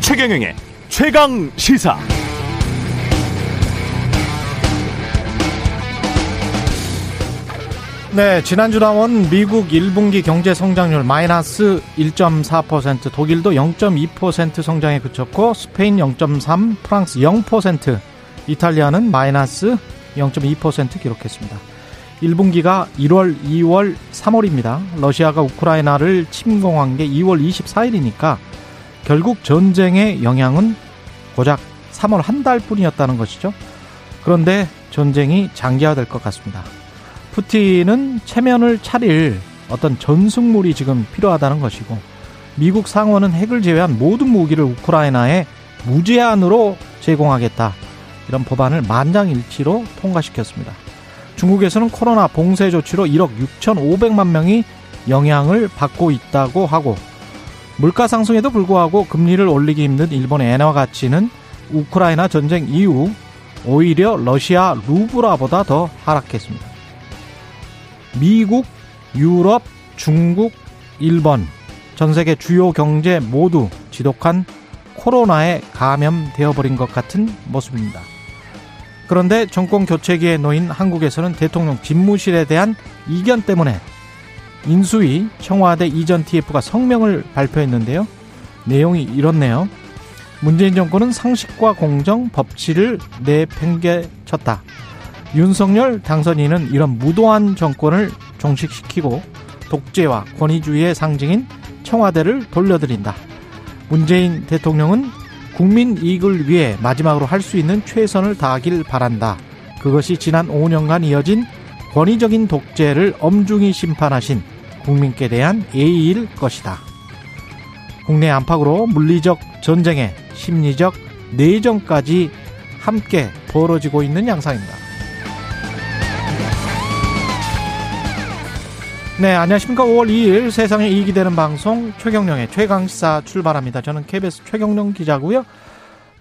최경영의 최강 시사. 네, 지난주 나온 미국 1분기 경제 성장률 마이너스 1.4%, 독일도 0.2% 성장에 그쳤고 스페인 0.3, 프랑스 0%, 이탈리아는 마이너스 0.2% 기록했습니다. 1분기가 1월, 2월, 3월입니다. 러시아가 우크라이나를 침공한 게 2월 24일이니까 결국 전쟁의 영향은 고작 3월 한 달뿐이었다는 것이죠. 그런데 전쟁이 장기화될 것 같습니다. 푸틴은 체면을 차릴 어떤 전승물이 지금 필요하다는 것이고 미국 상원은 핵을 제외한 모든 무기를 우크라이나에 무제한으로 제공하겠다. 이런 법안을 만장일치로 통과시켰습니다. 중국에서는 코로나 봉쇄 조치로 1억 6천5백만 명이 영향을 받고 있다고 하고 물가 상승에도 불구하고 금리를 올리기 힘든 일본의 엔화 가치는 우크라이나 전쟁 이후 오히려 러시아 루브라보다 더 하락했습니다. 미국, 유럽, 중국, 일본 전 세계 주요 경제 모두 지독한 코로나에 감염되어 버린 것 같은 모습입니다. 그런데 정권 교체기에 놓인 한국에서는 대통령 집무실에 대한 이견 때문에 인수위 청와대 이전 TF가 성명을 발표했는데요. 내용이 이렇네요. 문재인 정권은 상식과 공정, 법치를 내팽개쳤다. 윤석열 당선인은 이런 무도한 정권을 종식시키고 독재와 권위주의의 상징인 청와대를 돌려드린다. 문재인 대통령은 국민 이익을 위해 마지막으로 할 수 있는 최선을 다하길 바란다. 그것이 지난 5년간 이어진 권위적인 독재를 엄중히 심판하신 국민께 대한 예의일 것이다. 국내 안팎으로 물리적 전쟁에 심리적 내정까지 함께 벌어지고 있는 양상입니다. 네, 안녕하십니까. 5월 2일 세상에 이익이 되는 방송 최경령의 최강시사 출발합니다. 저는 KBS 최경령 기자고요.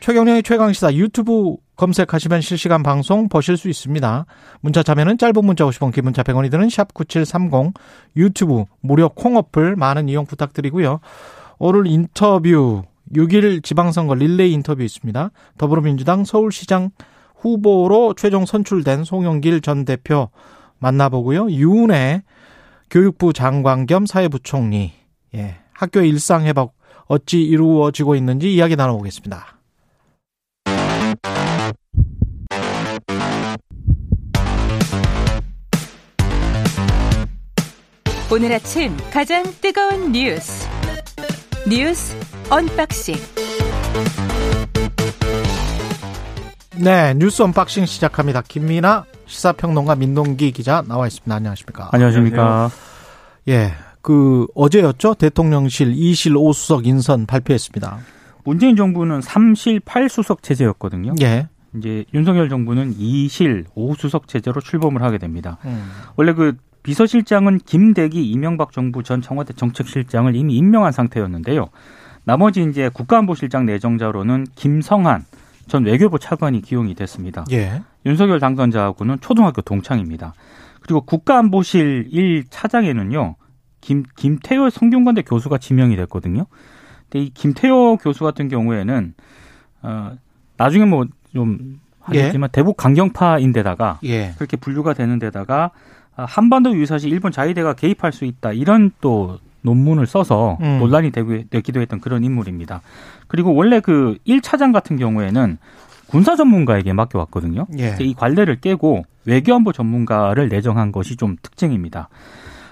최경령의 최강시사 유튜브 검색하시면 실시간 방송 보실 수 있습니다. 문자 참여는 짧은 문자 50원, 긴 문자 100원이 드는 샵 9730 유튜브 무료 콩 어플 많은 이용 부탁드리고요. 오늘 인터뷰 6일 지방선거 릴레이 인터뷰 있습니다. 더불어민주당 서울시장 후보로 최종 선출된 송영길 전 대표 만나보고요. 유은혜 교육부 장관 겸 사회부총리 예, 학교의 일상 회복 어찌 이루어지고 있는지 이야기 나눠보겠습니다. 오늘 아침 가장 뜨거운 뉴스 뉴스 언박싱 네 뉴스 언박싱 시작합니다. 김민아 시사평론가 민동기 기자 나와 있습니다. 안녕하십니까? 안녕하십니까? 예, 그 어제였죠 대통령실 2실 5수석 인선 발표했습니다. 문재인 정부는 3실 8수석 체제였거든요. 예. 이제 윤석열 정부는 2실 5수석 체제로 출범을 하게 됩니다. 음. 원래 그 비서실장은 김대기 이명박 정부 전 청와대 정책실장을 이미 임명한 상태였는데요. 나머지 이제 국가안보실장 내정자로는 김성한 전 외교부 차관이 기용이 됐습니다. 예. 윤석열 당선자하고는 초등학교 동창입니다. 그리고 국가안보실 1 차장에는요. 김, 김태효 성균관대 교수가 지명이 됐거든요. 근데 이 김태효 교수 같은 경우에는 어 나중에 뭐좀 하겠지만 예. 대북 강경파인데다가 예. 그렇게 분류가 되는 데다가 아, 한반도 유사시 일본 자위대가 개입할 수 있다 이런 또 논문을 써서 음. 논란이 되기도 했던 그런 인물입니다. 그리고 원래 그 1차장 같은 경우에는 군사 전문가에게 맡겨왔거든요. 예. 이 관례를 깨고 외교안보 전문가를 내정한 것이 좀 특징입니다.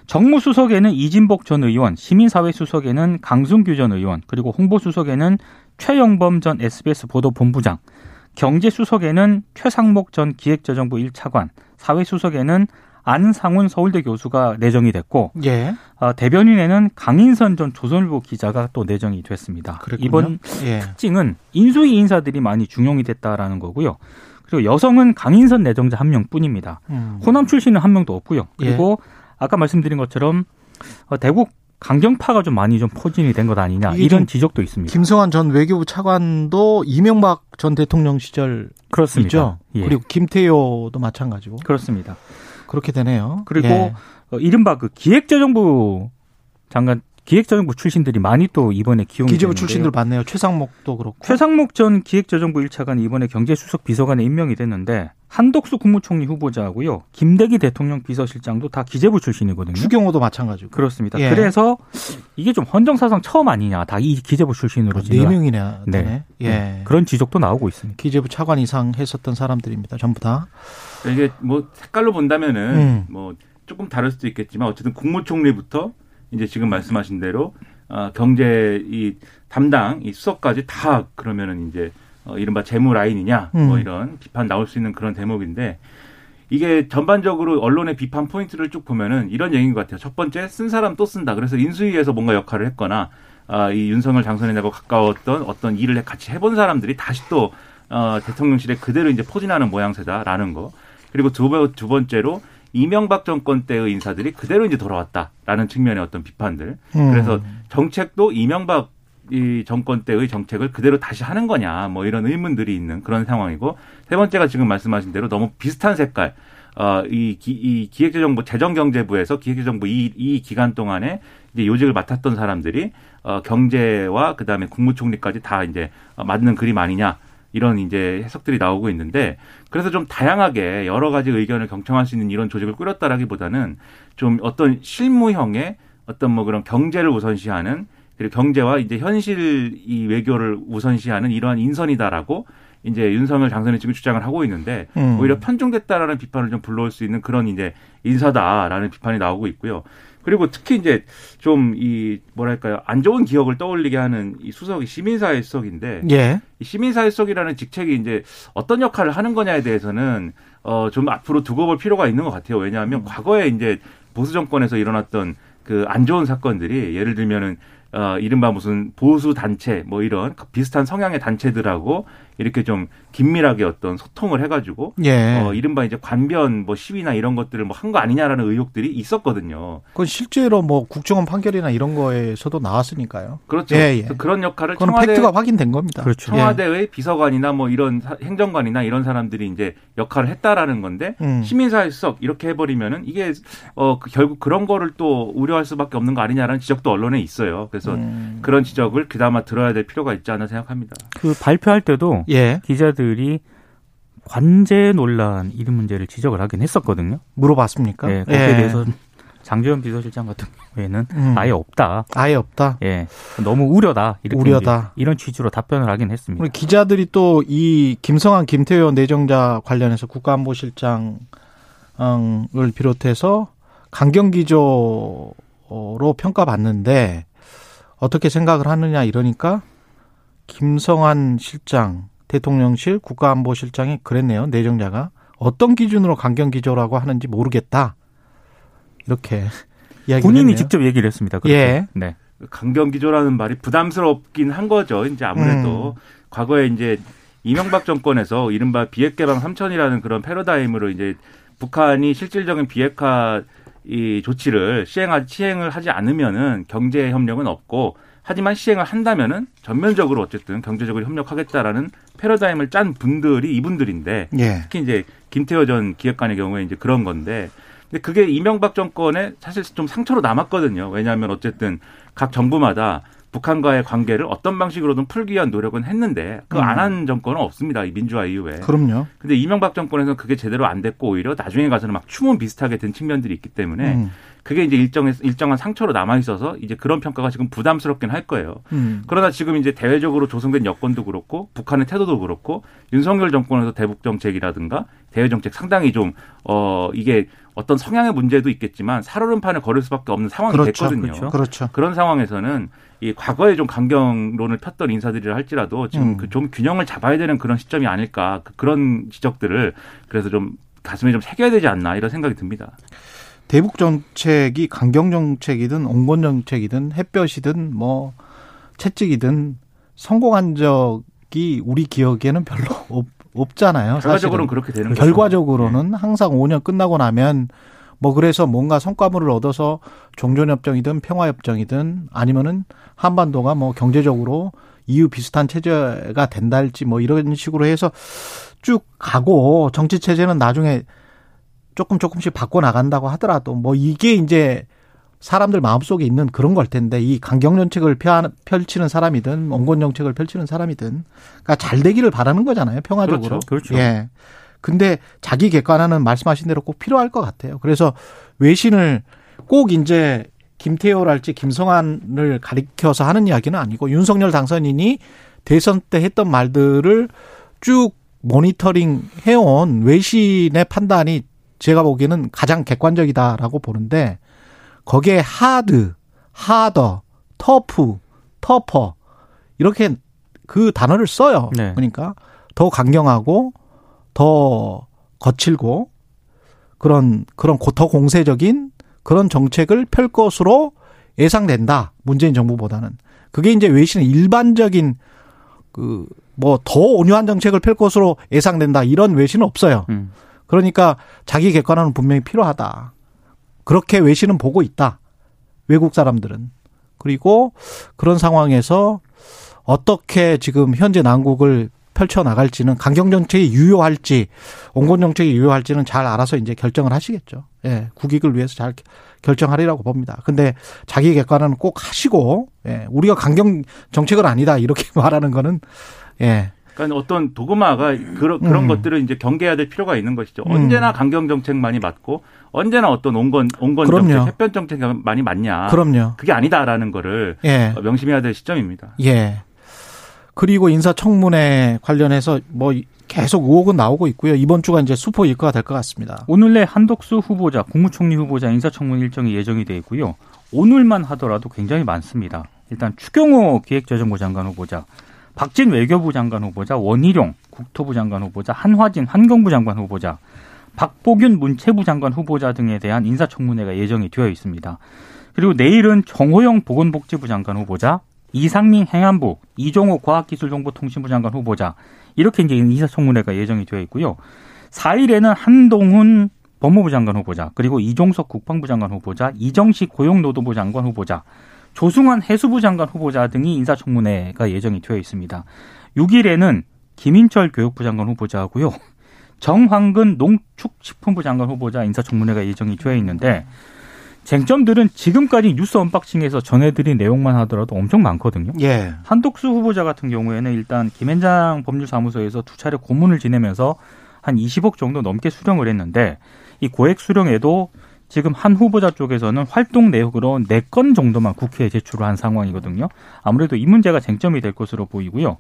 정무수석에는 이진복 전 의원, 시민사회수석에는 강승규 전 의원, 그리고 홍보수석에는 최영범 전 SBS 보도본부장, 경제수석에는 최상목 전 기획재정부 1차관, 사회수석에는 안상훈 서울대 교수가 내정이 됐고 예. 어, 대변인에는 강인선 전 조선일보 기자가 또 내정이 됐습니다. 그랬군요. 이번 예. 특징은 인수위 인사들이 많이 중용이 됐다라는 거고요. 그리고 여성은 강인선 내정자 한 명뿐입니다. 음. 호남 출신은 한 명도 없고요. 예. 그리고 예. 아까 말씀드린 것처럼 어, 대국 강경파가 좀 많이 좀 포진이 된 것 아니냐 이런 좀 지적도 있습니다. 김성환 전 외교부 차관도 이명박 전 대통령 시절 그렇습니다. 있죠. 예. 그리고 김태효도 마찬가지고 그렇습니다. 그렇게 되네요. 그리고 예. 어, 이른바 그 기획재정부 장관 기획재정부 출신들이 많이 또 이번에 기용이 기재부. 출신들 많네요. 최상목도 그렇고. 최상목 전 기획재정부 1차관이 이번에 경제수석 비서관에 임명이 됐는데 한덕수 국무총리 후보자하고요. 김대기 대통령 비서실장도 다 기재부 출신이거든요. 추경호도 마찬가지고. 그렇습니다. 예. 그래서 이게 좀 헌정사상 처음 아니냐. 다 이 기재부 출신으로 네 지금 명이나 되네. 네. 예. 네. 그런 지적도 나오고 있습니다. 기재부 차관 이상 했었던 사람들입니다. 전부 다. 이게 뭐 색깔로 본다면은 음. 뭐 조금 다를 수도 있겠지만 어쨌든 국무총리부터 이제 지금 말씀하신 대로 어, 경제 이 담당 이 수석까지 다 그러면은 이제 어, 이른바 재무 라인이냐 뭐 음. 이런 비판 나올 수 있는 그런 대목인데 이게 전반적으로 언론의 비판 포인트를 쭉 보면은 이런 얘기인 것 같아요. 첫 번째 쓴 사람 또 쓴다. 그래서 인수위에서 뭔가 역할을 했거나 아, 이 윤석열 당선인하고 가까웠던 어떤 일을 같이 해본 사람들이 다시 또 어, 대통령실에 그대로 이제 포진하는 모양새다라는 거. 그리고 두, 번- 두 번째로 이명박 정권 때의 인사들이 그대로 이제 돌아왔다라는 측면의 어떤 비판들. 음. 그래서 정책도 이명박 이 정권 때의 정책을 그대로 다시 하는 거냐 뭐 이런 의문들이 있는 그런 상황이고 세 번째가 지금 말씀하신 대로 너무 비슷한 색깔 어이 이 기획재정부 재정경제부에서 기획재정부 이, 이 기간 동안에 이제 요직을 맡았던 사람들이 어 경제와 그다음에 국무총리까지 다 이제 어, 맞는 그림 아니냐 이런 이제 해석들이 나오고 있는데 그래서 좀 다양하게 여러 가지 의견을 경청할 수 있는 이런 조직을 꾸렸다라기보다는 좀 어떤 실무형의 어떤 뭐 그런 경제를 우선시하는 그리고 경제와 이제 현실 이 외교를 우선시하는 이러한 인선이다라고 이제 윤석열 당선인 지금 주장을 하고 있는데 음. 오히려 편중됐다라는 비판을 좀 불러올 수 있는 그런 이제 인사다라는 비판이 나오고 있고요. 그리고 특히 이제 좀 이 뭐랄까요 안 좋은 기억을 떠올리게 하는 이 수석이 시민사회 수석인데 예. 이 시민사회 수석이라는 직책이 이제 어떤 역할을 하는 거냐에 대해서는 어 좀 앞으로 두고 볼 필요가 있는 것 같아요. 왜냐하면 과거에 이제 보수 정권에서 일어났던 그 안 좋은 사건들이 예를 들면은 어 이른바 무슨 보수 단체 뭐 이런 비슷한 성향의 단체들하고 이렇게 좀 긴밀하게 어떤 소통을 해가지고 예. 어 이른바 이제 관변 뭐 시위나 이런 것들을 뭐 한 거 아니냐라는 의혹들이 있었거든요. 그건 실제로 뭐 국정원 판결이나 이런 거에서도 나왔으니까요. 그렇죠. 예, 예. 그런 역할을 그건 청와대 팩트가 확인된 겁니다. 그렇죠. 예. 청와대의 비서관이나 뭐 이런 사- 행정관이나 이런 사람들이 이제 역할을 했다라는 건데 음. 시민사회 수석 이렇게 해버리면은 이게 어그 결국 그런 거를 또 우려할 수밖에 없는 거 아니냐라는 지적도 언론에 있어요. 그래서 음. 그런 지적을 그나마 들어야 될 필요가 있지 않나 생각합니다. 그 발표할 때도 예. 기자들 이 관제 논란 이런 문제를 지적을 하긴 했었거든요. 물어봤습니까? 예, 거기에 대해서 장재현 비서실장 같은 경우에는 음. 아예 없다. 아예 없다. 예, 너무 우려다. 이렇게 우려다. 이런 취지로 답변을 하긴 했습니다. 우리 기자들이 또 이 김성한 김태효 내정자 관련해서 국가안보실장을 비롯해서 강경기조로 평가받는데 어떻게 생각을 하느냐 이러니까 김성한 실장 대통령실 국가안보실장이 그랬네요 내정자가 어떤 기준으로 강경 기조라고 하는지 모르겠다 이렇게 본인이 했네요. 직접 얘기를 했습니다. 그렇게. 예. 네. 강경 기조라는 말이 부담스럽긴 한 거죠. 이제 아무래도 과거에 이제 이명박 정권에서 이른바 비핵 개방 3천이라는 그런 패러다임으로 이제 북한이 실질적인 비핵화 이 조치를 시행하, 시행을 하지 않으면은 경제 협력은 없고 하지만 시행을 한다면은 전면적으로 어쨌든 경제적으로 협력하겠다라는 패러다임을 짠 분들이 이분들인데 예. 특히 이제 김태호 전 기획관의 경우에 이제 그런 건데 근데 그게 이명박 정권에 사실 좀 상처로 남았거든요. 왜냐하면 어쨌든 각 정부마다 북한과의 관계를 어떤 방식으로든 풀기 위한 노력은 했는데 그 안 한 정권은 없습니다. 이 민주화 이후에. 그럼요. 근데 이명박 정권에서는 그게 제대로 안 됐고 오히려 나중에 가서는 막 추문 비슷하게 된 측면들이 있기 때문에 음. 그게 이제 일정한 일정한 상처로 남아 있어서 이제 그런 평가가 지금 부담스럽긴 할 거예요. 음. 그러나 지금 이제 대외적으로 조성된 여건도 그렇고 북한의 태도도 그렇고 윤석열 정권에서 대북 정책이라든가 대외 정책 상당히 좀 어 이게 어떤 성향의 문제도 있겠지만 살얼음판을 걸을 수밖에 없는 상황이 그렇죠. 됐거든요. 그렇죠. 그렇죠. 그런 상황에서는 이 과거에 좀 강경론을 폈던 인사들이라 할지라도 지금 음. 그좀 균형을 잡아야 되는 그런 시점이 아닐까 그- 그런 지적들을 그래서 좀 가슴에 좀 새겨야 되지 않나 이런 생각이 듭니다. 대북 정책이 강경 정책이든 온건 정책이든 햇볕이든 뭐 채찍이든 성공한 적이 우리 기억에는 별로 없, 없잖아요. 결과적으로는 사실은. 그렇게 되는 거죠. 결과적으로는 항상 5년 끝나고 나면 뭐 그래서 뭔가 성과물을 얻어서 종전협정이든 평화협정이든 아니면은 한반도가 뭐 경제적으로 이유 비슷한 체제가 된다 할지 뭐 이런 식으로 해서 쭉 가고 정치 체제는 나중에 조금 조금씩 바꿔 나간다고 하더라도 뭐 이게 이제 사람들 마음속에 있는 그런 걸 텐데 이 강경 정책을 펼치는 사람이든 원권 정책을 펼치는 사람이든 그러니까 잘 되기를 바라는 거잖아요 평화적으로 그렇죠. 그렇죠. 예 근데 자기 객관화는 말씀하신 대로 꼭 필요할 것 같아요 그래서 외신을 꼭 이제 김태호랄지 김성환을 가리켜서 하는 이야기는 아니고 윤석열 당선인이 대선 때 했던 말들을 쭉 모니터링 해온 외신의 판단이 제가 보기에는 가장 객관적이다라고 보는데 거기에 하드, 하더, 터프, 터퍼 이렇게 그 단어를 써요. 네. 그러니까 더 강경하고 더 거칠고 그런 그런 고- 더 공세적인 그런 정책을 펼 것으로 예상된다. 문재인 정부보다는 그게 이제 외신의 일반적인 그 뭐 더 온유한 정책을 펼 것으로 예상된다. 이런 외신은 없어요. 음. 그러니까 자기 객관화는 분명히 필요하다. 그렇게 외신은 보고 있다. 외국 사람들은. 그리고 그런 상황에서 어떻게 지금 현재 난국을 펼쳐 나갈지는 강경 정책이 유효할지 온건 정책이 유효할지는 잘 알아서 이제 결정을 하시겠죠. 예. 국익을 위해서 잘 결정하리라고 봅니다. 근데 자기 객관화는 꼭 하시고 예. 우리가 강경 정책은 아니다 이렇게 말하는 거는 예. 그러니까 어떤 도그마가 그런 그런 음. 것들을 이제 경계해야 될 필요가 있는 것이죠. 음. 언제나 강경 정책만이 맞고 언제나 어떤 온건 온건 그럼요. 정책, 햇변 정책만이 맞냐? 그럼요. 그게 아니다라는 거를 예. 명심해야 될 시점입니다. 예. 그리고 인사청문회 관련해서 뭐 계속 의혹은 나오고 있고요. 이번 주가 이제 수포 일과가 될 것 같습니다. 오늘 내 한덕수 후보자, 국무총리 후보자 인사청문 일정이 예정이 돼 있고요. 오늘만 하더라도 굉장히 많습니다. 일단 추경호 기획재정부 장관 후보자, 박진 외교부 장관 후보자, 원희룡 국토부 장관 후보자, 한화진 환경부 장관 후보자, 박보균 문체부 장관 후보자 등에 대한 인사청문회가 예정이 되어 있습니다. 그리고 내일은 정호영 보건복지부 장관 후보자, 이상민 행안부, 이종호 과학기술정보통신부 장관 후보자 이렇게 이제 인사청문회가 예정이 되어 있고요. 4일에는 한동훈 법무부 장관 후보자, 그리고 이종석 국방부 장관 후보자, 이정식 고용노동부 장관 후보자, 조승환 해수부 장관 후보자 등이 인사청문회가 예정이 되어 있습니다. 6일에는 김인철 교육부 장관 후보자하고요. 정황근 농축식품부 장관 후보자 인사청문회가 예정이 되어 있는데 쟁점들은 지금까지 뉴스 언박싱에서 전해드린 내용만 하더라도 엄청 많거든요. 예. 한독수 후보자 같은 경우에는 일단 김앤장 법률사무소에서 두 차례 고문을 지내면서 한 20억 정도 넘게 수령을 했는데 이 고액 수령에도 지금 한 후보자 쪽에서는 활동 내역으로 4건 정도만 국회에 제출을 한 상황이거든요. 아무래도 이 문제가 쟁점이 될 것으로 보이고요.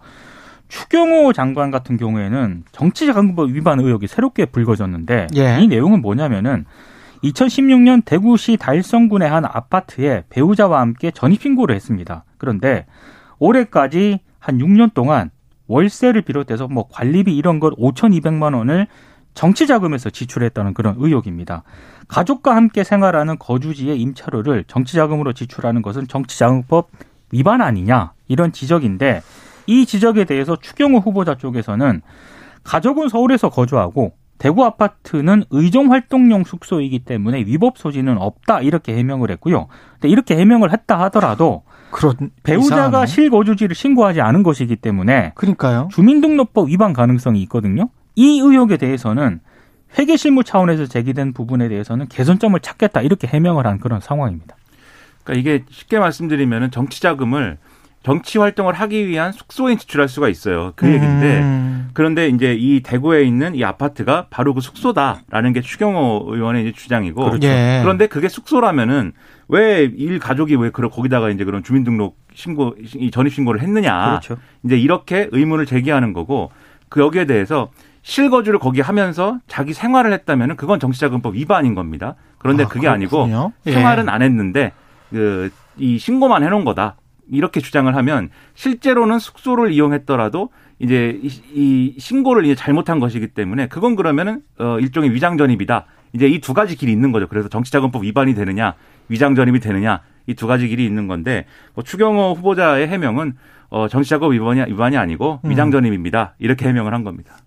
추경호 장관 같은 경우에는 정치자금법 위반 의혹이 새롭게 불거졌는데 예. 이 내용은 뭐냐면은 2016년 대구시 달성군의 한 아파트에 배우자와 함께 전입 신고를 했습니다. 그런데 올해까지 한 6년 동안 월세를 비롯해서 뭐 관리비 이런 걸 5,200만 원을 정치 자금에서 지출했다는 그런 의혹입니다. 가족과 함께 생활하는 거주지의 임차료를 정치 자금으로 지출하는 것은 정치자금법 위반 아니냐 이런 지적인데 이 지적에 대해서 추경호 후보자 쪽에서는 가족은 서울에서 거주하고 대구 아파트는 의정 활동용 숙소이기 때문에 위법 소지는 없다 이렇게 해명을 했고요. 근데 이렇게 해명을 했다 하더라도 그런 배우자가 이상하네. 실거주지를 신고하지 않은 것이기 때문에 그러니까요. 주민등록법 위반 가능성이 있거든요. 이 의혹에 대해서는 회계 실무 차원에서 제기된 부분에 대해서는 개선점을 찾겠다 이렇게 해명을 한 그런 상황입니다. 그러니까 이게 쉽게 말씀드리면은 정치 자금을 정치 활동을 하기 위한 숙소에 지출할 수가 있어요. 그 얘기인데 음. 그런데 이제 이 대구에 있는 이 아파트가 바로 그 숙소다라는 게 추경호 의원의 이제 주장이고 그렇죠. 예. 그런데 그게 숙소라면은 왜 일 가족이 왜 그런 거기다가 이제 그런 주민등록 신고 이 전입 신고를 했느냐 그렇죠. 이제 이렇게 의문을 제기하는 거고 그 여기에 대해서 실거주를 거기 하면서 자기 생활을 했다면은 그건 정치자금법 위반인 겁니다. 그런데 아, 그게 아니고 그렇군요. 예. 생활은 안 했는데 그 이 신고만 해놓은 거다. 이렇게 주장을 하면 실제로는 숙소를 이용했더라도 이제 이, 이 신고를 이제 잘못한 것이기 때문에 그건 그러면은 어 일종의 위장 전입이다. 이제 이 두 가지 길이 있는 거죠. 그래서 정치자금법 위반이 되느냐, 위장 전입이 되느냐 이 두 가지 길이 있는 건데 뭐 추경호 후보자의 해명은 어 정치자금법 위반이 위반이 아니고 음. 위장 전입입니다. 이렇게 해명을 한 겁니다.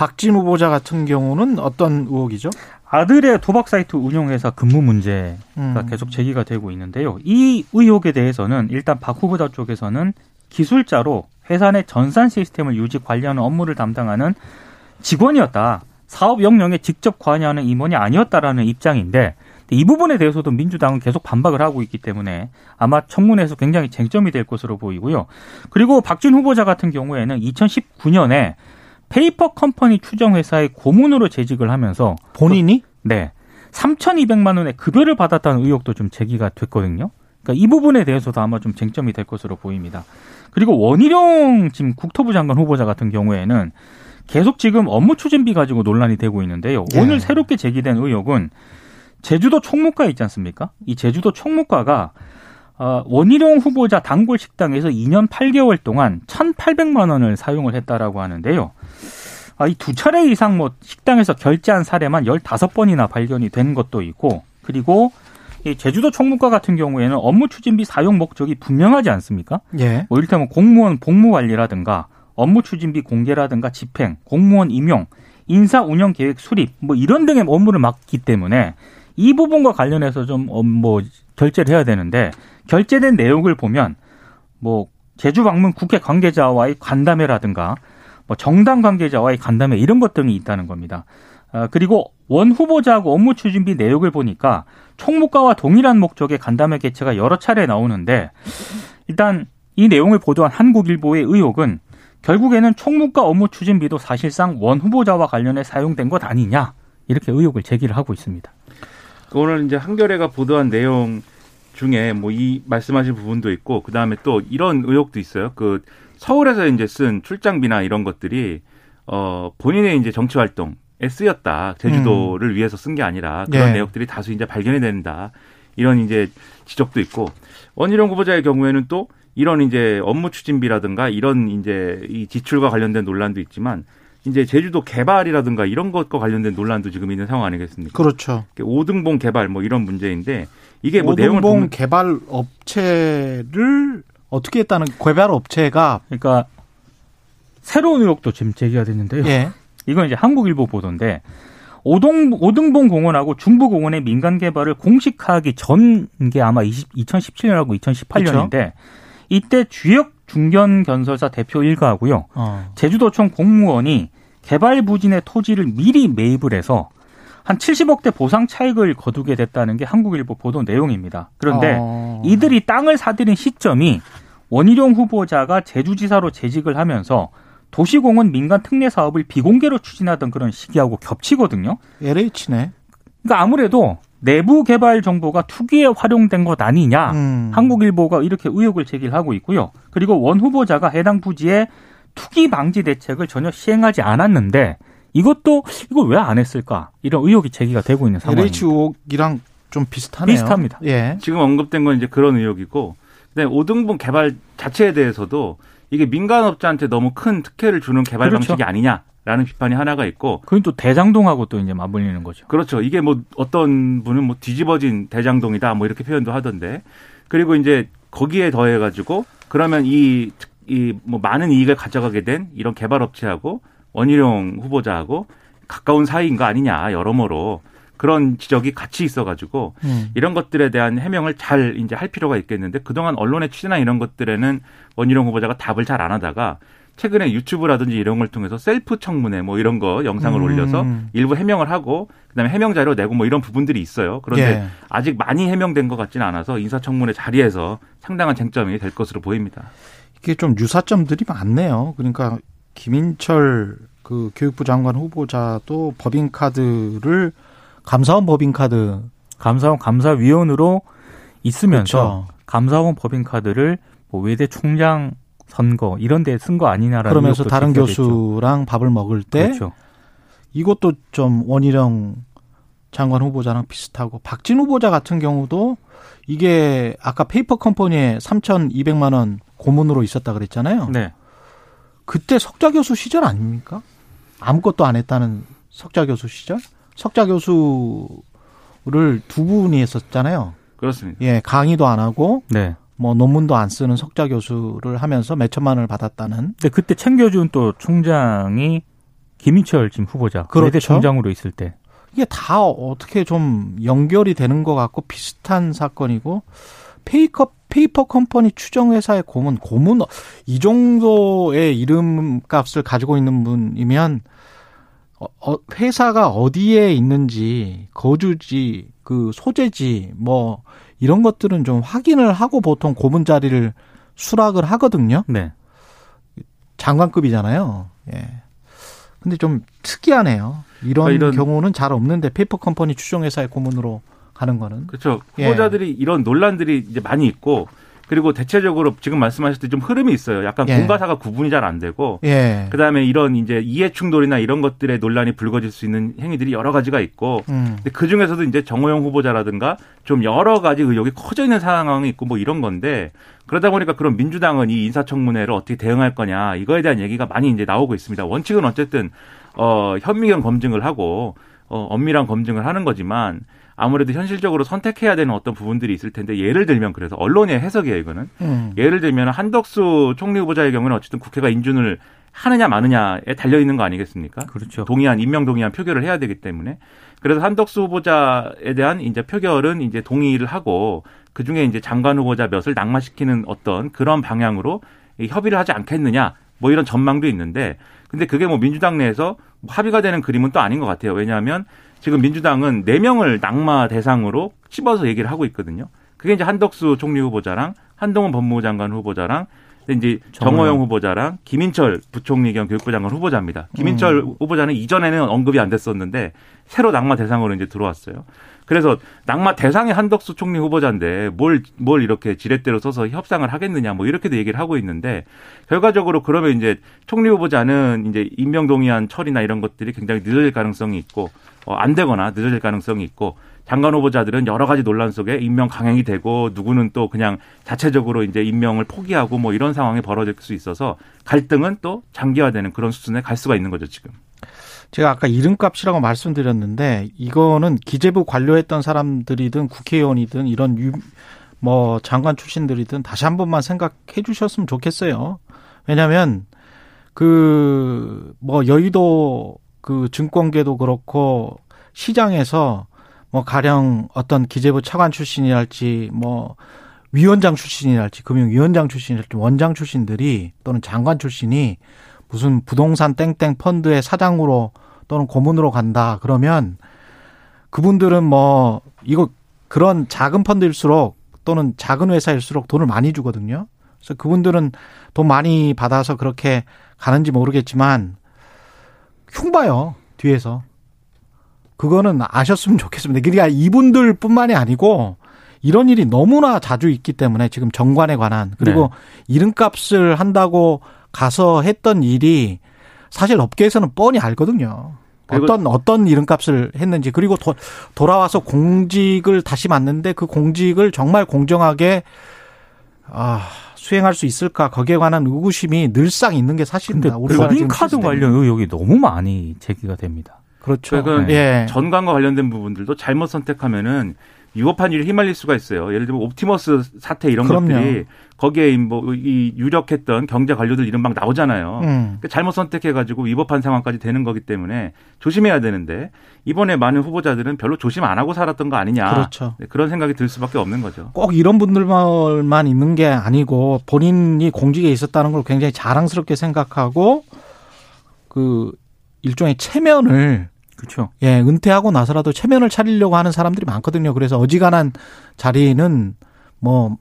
박진 후보자 같은 경우는 어떤 의혹이죠? 아들의 도박 사이트 운영회사 근무 문제가 음. 계속 제기가 되고 있는데요. 이 의혹에 대해서는 일단 박 후보자 쪽에서는 기술자로 회사 내 전산 시스템을 유지 관리하는 업무를 담당하는 직원이었다. 사업 영역에 직접 관여하는 임원이 아니었다라는 입장인데 이 부분에 대해서도 민주당은 계속 반박을 하고 있기 때문에 아마 청문회에서 굉장히 쟁점이 될 것으로 보이고요. 그리고 박진 후보자 같은 경우에는 2019년에 페이퍼 컴퍼니 추정 회사의 고문으로 재직을 하면서 본인이 네. 3,200만 원의 급여를 받았다는 의혹도 좀 제기가 됐거든요. 그러니까 이 부분에 대해서도 아마 좀 쟁점이 될 것으로 보입니다. 그리고 원희룡 지금 국토부 장관 후보자 같은 경우에는 계속 지금 업무 추진비 가지고 논란이 되고 있는데요. 예. 오늘 새롭게 제기된 의혹은 제주도 총무과 있지 않습니까? 이 제주도 총무과가 어, 원희룡 후보자 단골 식당에서 2년 8개월 동안 1,800만 원을 사용을 했다라고 하는데요. 아, 이두 차례 이상 뭐 식당에서 결제한 사례만 15번이나 발견이 된 것도 있고 그리고 이 제주도 총무과 같은 경우에는 업무 추진비 사용 목적이 분명하지 않습니까? 예. 뭐 이를테면 공무원 복무 관리라든가 업무 추진비 공개라든가 집행, 공무원 임용, 인사 운영 계획 수립 뭐 이런 등의 업무를 맡기 때문에 이 부분과 관련해서 좀뭐 결제를 해야 되는데 결제된 내용을 보면 뭐 제주 방문 국회 관계자와의 간담회라든가 뭐 정당 관계자와의 간담회 이런 것 등이 있다는 겁니다. 아, 그리고 원 후보자하고 업무 추진비 내역을 보니까 총무과와 동일한 목적의 간담회 개최가 여러 차례 나오는데 일단 이 내용을 보도한 한국일보의 의혹은 결국에는 총무과 업무 추진비도 사실상 원 후보자와 관련해 사용된 것 아니냐 이렇게 의혹을 제기를 하고 있습니다. 오늘 이제 한겨레가 보도한 내용 중에 뭐 이 말씀하신 부분도 있고 그 다음에 또 이런 의혹도 있어요. 그 서울에서 이제 쓴 출장비나 이런 것들이 어 본인의 이제 정치 활동에 쓰였다. 제주도를 위해서 쓴 게 아니라 그런 예. 내역들이 다수 이제 발견이 된다. 이런 이제 지적도 있고 원희룡 후보자의 경우에는 또 이런 이제 업무 추진비라든가 이런 이제 이 지출과 관련된 논란도 있지만 이제 제주도 개발이라든가 이런 것과 관련된 논란도 지금 있는 상황 아니겠습니까? 그렇죠. 오등봉 개발 뭐 이런 문제인데 이게 뭐 내용을 오등봉 보면 개발 업체를 어떻게 했다는 개발 업체가 그러니까 새로운 의혹도 지금 제기가 됐는데요. 예. 이건 이제 한국일보 보도인데 오동 오등봉 공원하고 중부 공원의 민간 개발을 공식화하기 전 게 아마 20, 2017년하고 2018년인데 이때 주역 중견 건설사 대표 일가하고요. 어. 제주도청 공무원이 개발 부진의 토지를 미리 매입을 해서 한 70억대 보상 차익을 거두게 됐다는 게 한국일보 보도 내용입니다. 그런데 어. 이들이 땅을 사들인 시점이 원희룡 후보자가 제주지사로 재직을 하면서 도시공원 민간 특례 사업을 비공개로 추진하던 그런 시기하고 겹치거든요. LH네. 그러니까 아무래도 내부 개발 정보가 투기에 활용된 것 아니냐. 음. 한국일보가 이렇게 의혹을 제기를 하고 있고요. 그리고 원 후보자가 해당 부지에 투기 방지 대책을 전혀 시행하지 않았는데 이것도 이걸 왜안 했을까? 이런 의혹이 제기가 되고 있는 상황입니다. LH 의혹이랑 좀 비슷하네요. 비슷합니다. 예. 지금 언급된 건 이제 그런 의혹이고 그다음에 오등봉 개발 자체에 대해서도 이게 민간업자한테 너무 큰 특혜를 주는 개발 그렇죠. 방식이 아니냐 라는 비판이 하나가 있고 그건 또 대장동하고 또 이제 맞물리는 거죠. 그렇죠. 이게 뭐 어떤 분은 뭐 뒤집어진 대장동이다 뭐 이렇게 표현도 하던데 그리고 이제 거기에 더해 가지고 그러면 이 이 뭐 많은 이익을 가져가게 된 이런 개발 업체하고 원희룡 후보자하고 가까운 사이인 거 아니냐 여러모로 그런 지적이 같이 있어가지고 음. 이런 것들에 대한 해명을 잘 이제 할 필요가 있겠는데 그동안 언론의 취재나 이런 것들에는 원희룡 후보자가 답을 잘 안 하다가 최근에 유튜브라든지 이런 걸 통해서 셀프 청문회 뭐 이런 거 영상을 음. 올려서 일부 해명을 하고 그다음에 해명 자료 내고 뭐 이런 부분들이 있어요. 그런데 예. 아직 많이 해명된 것 같지는 않아서 인사청문회 자리에서 상당한 쟁점이 될 것으로 보입니다. 이게 좀 유사점들이 많네요. 그러니까 김인철 그 교육부 장관 후보자도 법인카드를 감사원 법인카드 감사원 감사위원으로 있으면서 그렇죠. 감사원 법인카드를 뭐 외대 총장 선거 이런 데 쓴 거 아니냐라는 그러면서 다른. 교수랑 밥을 먹을 때 그렇죠. 이것도 좀 원희룡 장관 후보자랑 비슷하고 박진 후보자 같은 경우도 이게 아까 페이퍼 컴퍼니에 3,200만 원 고문으로 있었다 그랬잖아요. 네. 그때 석좌 교수 시절 아닙니까? 아무것도 안 했다는 석좌 교수 시절? 석좌 교수를 두 분이 했었잖아요. 그렇습니다. 예, 강의도 안 하고 네. 뭐 논문도 안 쓰는 석좌 교수를 하면서 몇 천만 원을 받았다는 근데 그때 챙겨준 또 총장이 김인철 지금 후보자 그렇죠. 총장으로 있을 때 이게 다 어떻게 좀 연결이 되는 것 같고 비슷한 사건이고 페이커 페이퍼 컴퍼니 추정 회사의 고문 고문 이 정도의 이름값을 가지고 있는 분이면 어, 어, 회사가 어디에 있는지 거주지 그 소재지 뭐 이런 것들은 좀 확인을 하고 보통 고문 자리를 수락을 하거든요. 네. 장관급이잖아요. 예. 근데 좀 특이하네요. 이런, 그러니까 이런- 경우는 잘 없는데 페이퍼 컴퍼니 추정 회사의 고문으로 가는 거는 그렇죠. 예. 후보자들이 이런 논란들이 이제 많이 있고 그리고 대체적으로 지금 말씀하셨듯이 좀 흐름이 있어요. 약간 예. 공과사가 구분이 잘 안 되고 예. 그다음에 이런 이제 이해 충돌이나 이런 것들의 논란이 불거질 수 있는 행위들이 여러 가지가 있고 음. 근데 그 중에서도 이제 정호영 후보자라든가 좀 여러 가지 의혹이 커져 있는 상황이 있고 뭐 이런 건데 그러다 보니까 그런 민주당은 이 인사청문회를 어떻게 대응할 거냐 이거에 대한 얘기가 많이 이제 나오고 있습니다. 원칙은 어쨌든 어 현미경 검증을 하고 어 엄밀한 검증을 하는 거지만 아무래도 현실적으로 선택해야 되는 어떤 부분들이 있을 텐데 예를 들면 그래서 언론의 해석이에요 이거는 음. 예를 들면 한덕수 총리 후보자의 경우는 어쨌든 국회가 인준을 하느냐 마느냐에 달려 있는 거 아니겠습니까? 그렇죠. 동의안 임명 동의안 표결을 해야 되기 때문에 그래서 한덕수 후보자에 대한 이제 표결은 이제 동의를 하고 그 중에 이제 장관 후보자 몇을 낙마시키는 어떤 그런 방향으로 이 협의를 하지 않겠느냐 뭐 이런 전망도 있는데 근데 그게 뭐 민주당 내에서 뭐 합의가 되는 그림은 또 아닌 것 같아요. 왜냐하면 지금 민주당은 네 명을 낙마 대상으로 찝어서 얘기를 하고 있거든요. 그게 이제 한덕수 총리 후보자랑 한동훈 법무부 장관 후보자랑 이제 정호영. 후보자랑 김인철 부총리 겸 교육부 장관 후보자입니다. 김인철 후보자는 이전에는 언급이 안 됐었는데 새로 낙마 대상으로 이제 들어왔어요. 그래서 낙마 대상의 한덕수 총리 후보자인데 뭘, 뭘 이렇게 지렛대로 써서 협상을 하겠느냐 뭐 이렇게도 얘기를 하고 있는데 결과적으로 그러면 이제 총리 후보자는 이제 임명동의안 처리나 이런 것들이 굉장히 늦어질 가능성이 있고 어, 안 되거나 늦어질 가능성이 있고 장관 후보자들은 여러 가지 논란 속에 임명 강행이 되고 누구는 또 그냥 자체적으로 이제 임명을 포기하고 뭐 이런 상황이 벌어질 수 있어서 갈등은 또 장기화되는 그런 수준에 갈 수가 있는 거죠 지금. 제가 아까 이름값이라고 말씀드렸는데 이거는 기재부 관료했던 사람들이든 국회의원이든 이런 유, 뭐 장관 출신들이든 다시 한 번만 생각해 주셨으면 좋겠어요. 왜냐하면 그 뭐 여의도 그 증권계도 그렇고 시장에서 뭐 가령 어떤 기재부 차관 출신이랄지 뭐 위원장 출신이랄지 금융위원장 출신이랄지 원장 출신들이 또는 장관 출신이 무슨 부동산 땡땡 펀드의 사장으로 또는 고문으로 간다 그러면 그분들은 뭐 이거 그런 작은 펀드일수록 또는 작은 회사일수록 돈을 많이 주거든요. 그래서 그분들은 돈 많이 받아서 그렇게 가는지 모르겠지만 흉 봐요 뒤에서 그거는 아셨으면 좋겠습니다. 그러니까 이분들 뿐만이 아니고 이런 일이 너무나 자주 있기 때문에 지금 정관에 관한 그리고 이름값을 한다고 가서 했던 일이 사실 업계에서는 뻔히 알거든요. 어떤 어떤 이름값을 했는지 그리고 도, 돌아와서 공직을 다시 맡는데 그 공직을 정말 공정하게 아 수행할 수 있을까 거기에 관한 의구심이 늘상 있는 게 사실입니다. 법인카드 시스템이. 관련 의혹이 너무 많이 제기가 됩니다. 그렇죠. 그러니까 예. 전관과 관련된 부분들도 잘못 선택하면은 위법한 일이 휘말릴 수가 있어요. 예를 들면 옵티머스 사태 이런 그럼요. 것들이 거기에 뭐이 유력했던 경제 관료들 이름 막 나오잖아요. 음. 그러니까 잘못 선택해가지고 위법한 상황까지 되는 거기 때문에 조심해야 되는데 이번에 많은 후보자들은 별로 조심 안 하고 살았던 거 아니냐. 그렇죠. 네, 그런 생각이 들 수밖에 없는 거죠. 꼭 이런 분들만 있는 게 아니고 본인이 공직에 있었다는 걸 굉장히 자랑스럽게 생각하고 그 일종의 체면을 그렇죠. 예, 은퇴하고 나서라도 체면을 차리려고 하는 사람들이 많거든요. 그래서 어지간한 자리는 뭐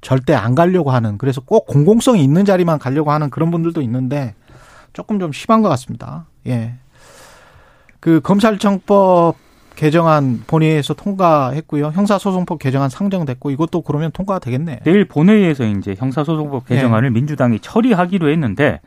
절대 안 가려고 하는 그래서 꼭 공공성이 있는 자리만 가려고 하는 그런 분들도 있는데 조금 좀 심한 것 같습니다. 예. 그 검찰청법 개정안 본회의에서 통과했고요. 형사소송법 개정안 상정됐고 이것도 그러면 통과가 되겠네. 내일 본회의에서 이제 형사소송법 예. 개정안을 민주당이 처리하기로 했는데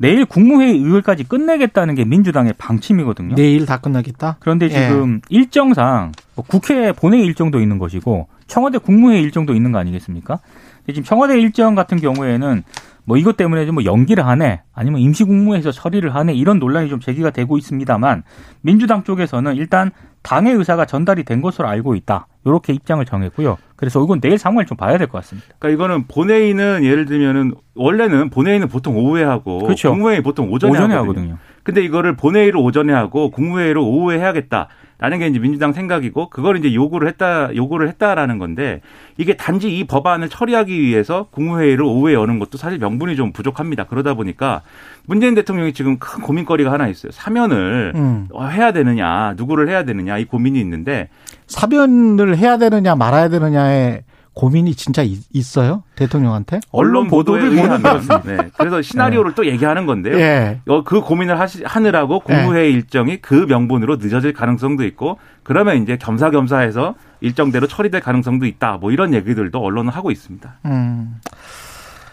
내일 국무회의 의결까지 끝내겠다는 게 민주당의 방침이거든요. 내일 다 끝나겠다. 그런데 예. 지금 일정상 뭐 국회 본회의 일정도 있는 것이고 청와대 국무회의 일정도 있는 거 아니겠습니까? 근데 지금 청와대 일정 같은 경우에는 뭐 이것 때문에 좀 뭐 연기를 하네 아니면 임시국무회에서 처리를 하네 이런 논란이 좀 제기가 되고 있습니다만 민주당 쪽에서는 일단 당의 의사가 전달이 된 것으로 알고 있다 이렇게 입장을 정했고요. 그래서 이건 내일 상황을 좀 봐야 될 것 같습니다. 그러니까 이거는 본회의는 예를 들면은 원래는 본회의는 보통 오후에 하고 그렇죠. 국무회의 보통 오전에, 오전에 하거든요. 하거든요. 근데 이거를 본회의를 오전에 하고 국무회의를 오후에 해야겠다. 라는 게 이제 민주당 생각이고 그걸 이제 요구를 했다 요구를 했다라는 건데 이게 단지 이 법안을 처리하기 위해서 국무회의를 오후에 여는 것도 사실 명분이 좀 부족합니다. 그러다 보니까 문재인 대통령이 지금 큰 고민거리가 하나 있어요. 사면을 음. 해야 되느냐, 누구를 해야 되느냐 이 고민이 있는데 사면을 해야 되느냐 말아야 되느냐의 고민이 진짜 있, 있어요 대통령한테? 언론 보도에 의하면 네. 그래서 시나리오를 또 얘기하는 건데요. 예. 어, 그 고민을 하시, 하느라고 국무회의 일정이 그 명분으로 늦어질 가능성도 있고 그러면 이제 겸사겸사해서 일정대로 처리될 가능성도 있다. 뭐 이런 얘기들도 언론은 하고 있습니다. 음.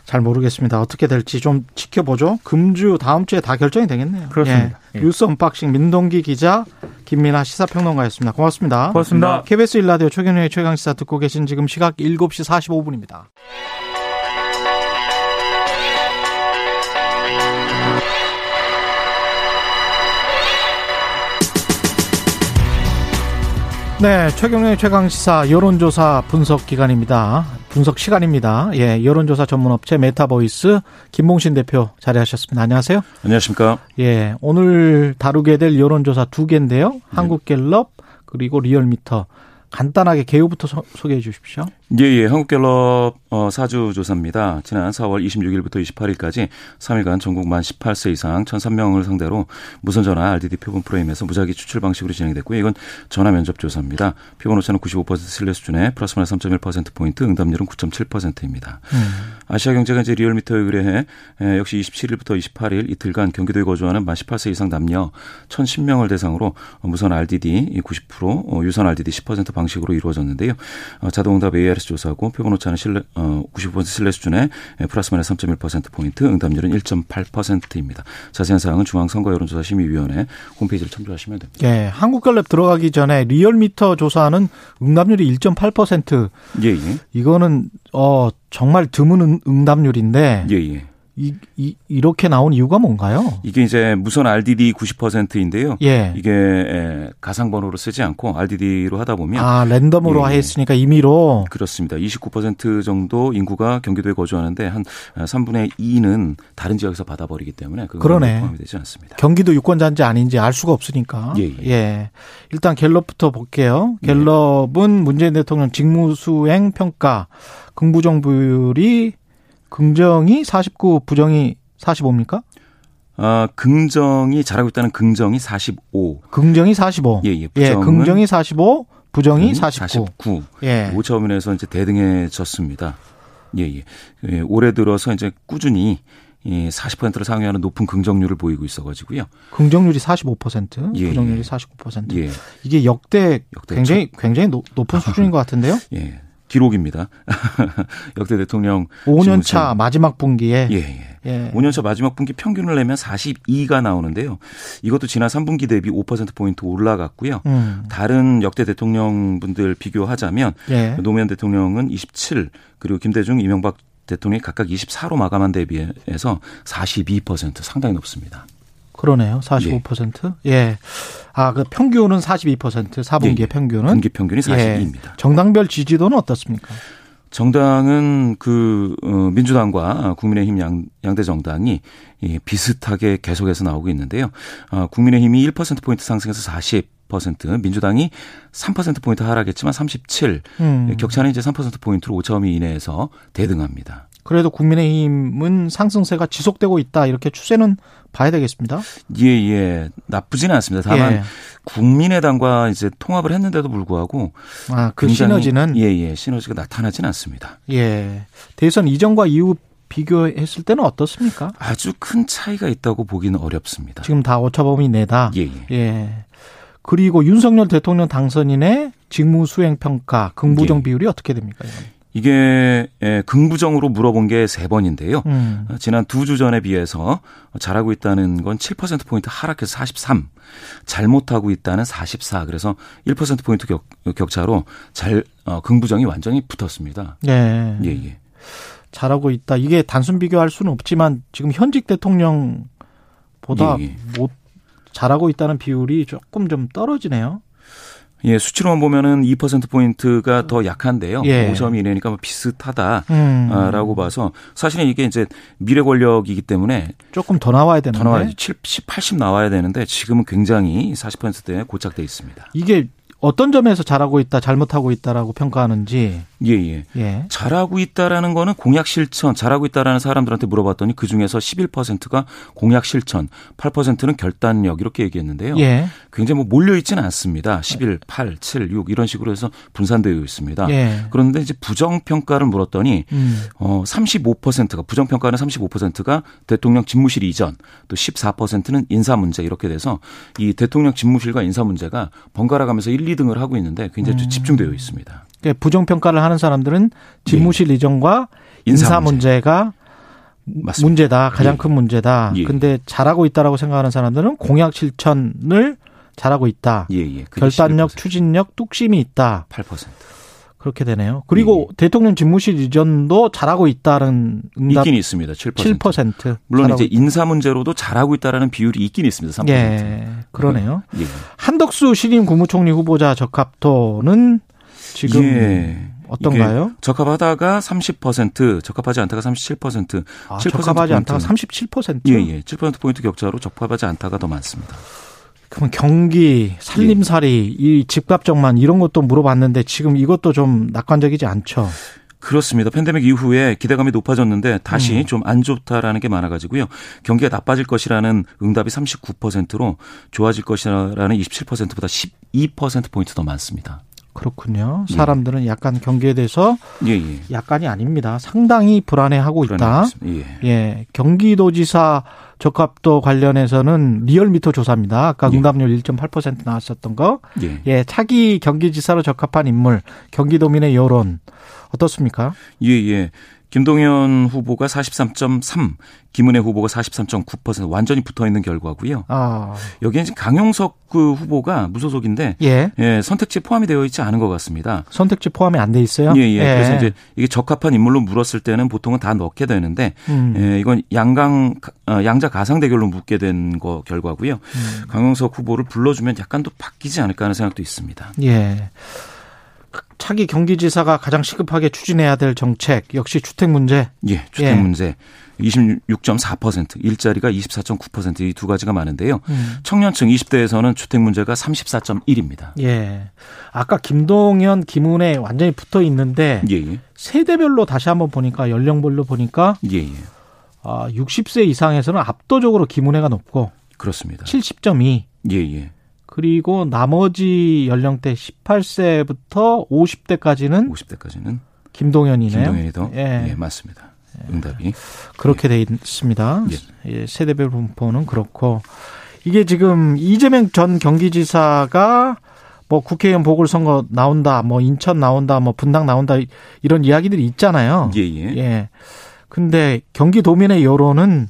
잘 모르겠습니다. 어떻게 될지 좀 지켜보죠. 금주 다음 주에 다 결정이 되겠네요. 그렇습니다. 예. 예. 뉴스 unboxing 민동기 기자 김민아 시사평론가였습니다. 고맙습니다. 고맙습니다. KBS 일라디오 최경영의 최강시사 듣고 계신 지금 시각 7시 45분입니다. 네, 최경영의 최강 시사 여론조사 분석 기간입니다. 분석 시간입니다. 예, 여론조사 전문업체 메타보이스 김봉신 대표 자리하셨습니다. 안녕하세요. 안녕하십니까. 예, 오늘 다루게 될 여론조사 두 개인데요. 한국갤럽 그리고 리얼미터 간단하게 개요부터 소, 소개해 주십시오. 예, 예. 한국갤럽 어, 사주 조사입니다. 지난 4월 26일부터 28일까지 3일간 전국 만 18세 이상 1,003명을 상대로 무선 전화 RDD 표본 프레임에서 무작위 추출 방식으로 진행됐고요. 이건 전화 면접 조사입니다. 표본 오차는 95% 신뢰 수준에 플러스 마이너스 3.1%포인트, 응답률은 9.7%입니다. 아시아 경제가 이제 리얼미터에 의뢰해 에, 역시 27일부터 28일 이틀간 경기도에 거주하는 만 18세 이상 남녀 1,010명을 대상으로 무선 RDD 90%, 어, 유선 RDD 10% 방식으로 이루어졌는데요. 어, 자동응답 ARS 조사고 표본 오차는 신뢰, 어, 95% 신뢰 수준에 에, 플러스 마이너스 3.1%포인트, 응답률은 1.8%입니다. 자세한 사항은 중앙선거 여론조사 심의위원회 홈페이지를 참조하시면 됩니다. 예, 한국갤럽 들어가기 전에 리얼미터 조사는 응답률이 1.8%. 예, 예. 이거는 어 정말 드문 응- 응답률인데 예, 예. 이, 이 이렇게 나온 이유가 뭔가요? 이게 이제 무선 RDD 90%인데요. 예. 이게 에, 가상번호로 쓰지 않고 RDD로 하다 보면 아 랜덤으로 예, 예. 했으니까 임의로 그렇습니다. 29% 정도 인구가 경기도에 거주하는데 한 3분의 2는 다른 지역에서 받아버리기 때문에 그러네. 포함이 되지 않습니다. 경기도 유권자인지 아닌지 알 수가 없으니까. 예, 예. 일단 갤럽부터 볼게요. 갤럽은 문재인 대통령 직무수행 평가 긍부정부율이 긍정이 49, 부정이 45입니까? 아, 긍정이 잘하고 있다는 긍정이 45. 긍정이 45. 예, 예. 예, 긍정이 45, 부정이 49. 49. 예. 오차범위에서 이제 대등해졌습니다. 예, 예. 예, 올해 들어서 이제 꾸준히 이 40%를 상회하는 높은 긍정률을 보이고 있어가지고요. 긍정률이 45%, 예, 부정률이 예. 49%. 예, 이게 역대, 역대 굉장히 굉장히 노- 높은 수준인 것 같은데요. 예. 기록입니다. 역대 대통령 5년 직무수행. 차 마지막 분기에 예, 예. 예. 5년 차 마지막 분기 평균을 내면 42가 나오는데요. 이것도 지난 3분기 대비 5%포인트 올라갔고요. 음. 다른 역대 대통령분들 비교하자면 예. 노무현 대통령은 27 그리고 김대중 이명박 대통령이 각각 24로 마감한 데 비해서 42% 상당히 높습니다. 그러네요. 45%. 예. 아, 그 평균은 42%, 4분기의 예, 예. 평균은 분기 평균이 42입니다. 예. 정당별 지지도는 어떻습니까? 정당은 그 어, 민주당과 국민의힘 양, 양대 정당이 이 비슷하게 계속해서 나오고 있는데요. 어, 국민의힘이 1% 포인트 상승해서 40%, 민주당이 3% 포인트 하락했지만 37. 음. 격차는 이제 3% 포인트로 오차범위 이내에서 대등합니다. 그래도 국민의힘은 상승세가 지속되고 있다. 이렇게 추세는 봐야 되겠습니다. 예, 예. 나쁘지는 않습니다. 다만 예. 국민의당과 이제 통합을 했는데도 불구하고 아, 그 시너지는 예, 예. 시너지가 나타나지는 않습니다. 예. 대선 이전과 이후 비교했을 때는 어떻습니까? 아주 큰 차이가 있다고 보기는 어렵습니다. 지금 다 오차범위 내다. 예, 예. 예. 그리고 윤석열 대통령 당선인의 직무 수행 평가 긍부정 예. 비율이 어떻게 됩니까? 이건? 이게 예, 긍부정으로 물어본 게 세 번인데요. 음. 어, 지난 두 주 전에 비해서 잘하고 있다는 건 7%포인트 하락해서 43, 잘못하고 있다는 44. 그래서 1%포인트 격, 격차로 잘, 어, 긍부정이 완전히 붙었습니다. 예. 예, 예. 잘하고 있다. 이게 단순 비교할 수는 없지만 지금 현직 대통령보다 예, 예. 못 잘하고 있다는 비율이 조금 좀 떨어지네요. 예, 수치로만 보면은 2% 포인트가 더 약한데요. 예. 5점 이내니까 뭐 비슷하다라고 음. 봐서 사실은 이게 이제 미래 권력이기 때문에 조금 더 나와야 되는데 더 나와야지 70, 80 나와야 되는데 지금은 굉장히 40%대에 고착돼 있습니다. 이게 어떤 점에서 잘하고 있다, 잘못하고 있다라고 평가하는지 예, 예. 예. 잘하고 있다라는 거는 공약 실천, 잘하고 있다라는 사람들한테 물어봤더니 그 중에서 11%가 공약 실천, 8%는 결단력 이렇게 얘기했는데요. 예. 굉장히 뭐 몰려 있지는 않습니다. 11, 8, 7, 6 이런 식으로 해서 분산되어 있습니다. 예. 그런데 이제 부정 평가를 물었더니 음. 어 35%가 부정 평가는 35%가 대통령 집무실 이전, 또 14%는 인사 문제 이렇게 돼서 이 대통령 집무실과 인사 문제가 번갈아 가면서 1, 2등을 하고 있는데 굉장히 좀 집중되어 있습니다. 그러니까 부정 평가를 하는 사람들은 집무실 이전과 인사, 예. 문제. 맞습니다. 문제다. 가장 예. 큰 문제다. 예. 근데 잘하고 있다라고 생각하는 사람들은 공약 실천을 잘하고 있다. 예, 예. 결단력, 11%, 추진력, 뚝심이 있다. 8%. 그렇게 되네요. 그리고 대통령 집무실 이전도 잘하고 있다는 응답 있긴 있습니다. 7%. 7%. 물론 이제 인사 문제로도 잘하고 있다라는 비율이 있긴 있습니다. 3%. 예, 그러네요. 예. 한덕수 신임 국무총리 후보자 적합도는 지금 예. 어떤가요? 적합하다가 30%, 적합하지 않다가 37%. 아, 7% 적합하지 않다가 포인트. 37%? 예, 예. 7% 포인트 격차로 적합하지 않다가 더 많습니다. 그러면 경기, 살림살이, 이 집값정만 이런 것도 물어봤는데 지금 이것도 좀 낙관적이지 않죠. 그렇습니다. 팬데믹 이후에 기대감이 높아졌는데 다시 음. 좀안 좋다라는 게 많아가지고요. 경기가 나빠질 것이라는 응답이 39%로 좋아질 것이라는 27%보다 12% 포인트 더 많습니다. 그렇군요. 예. 사람들은 약간 경기에 대해서 예, 예. 약간이 아닙니다. 상당히 불안해하고 있다. 예. 예, 경기도지사 적합도 관련해서는 리얼미터 조사입니다. 아까 예. 응답률 1.8% 나왔었던 거. 예. 예, 차기 경기지사로 적합한 인물, 경기도민의 여론 어떻습니까? 예, 예. 김동연 후보가 43.3, 김은혜 후보가 43.9% 완전히 붙어 있는 결과고요. 아, 여기에 강용석 그 후보가 무소속인데 예. 예, 선택지에 포함이 되어 있지 않은 것 같습니다. 선택지 포함이 안 돼 있어요? 예, 예. 그래서 이제 이게 적합한 인물로 물었을 때는 보통은 다 넣게 되는데 음. 예, 이건 양강 어, 양자 가상 대결로 묻게 된 거 결과고요. 음. 강용석 후보를 불러주면 약간 또 바뀌지 않을까 하는 생각도 있습니다. 예. 차기 경기지사가 가장 시급하게 추진해야 될 정책 역시 주택 문제. 예, 주택 예. 문제 26.4%, 일자리가 24.9%이 두 가지가 많은데요. 음. 청년층 20대에서는 주택 문제가 34.1입니다. 예. 아까 김동연, 김은혜 완전히 붙어 있는데 예, 예. 세대별로 다시 한번 보니까 연령별로 보니까 예, 예. 아, 60세 이상에서는 압도적으로 김은혜가 높고 그렇습니다. 70.2 예, 예. 그리고 나머지 연령대 18세부터 50대까지는 50대까지는 김동연이네요. 김동현이 더 예. 예, 맞습니다. 응답이 그렇게 돼 있습니다. 예. 예, 세대별 분포는 그렇고 이게 지금 이재명 전 경기지사가 뭐 국회의원 보궐선거 나온다, 뭐 인천 나온다, 뭐 분당 나온다 이런 이야기들이 있잖아요. 예, 예. 예. 근데 경기도민의 여론은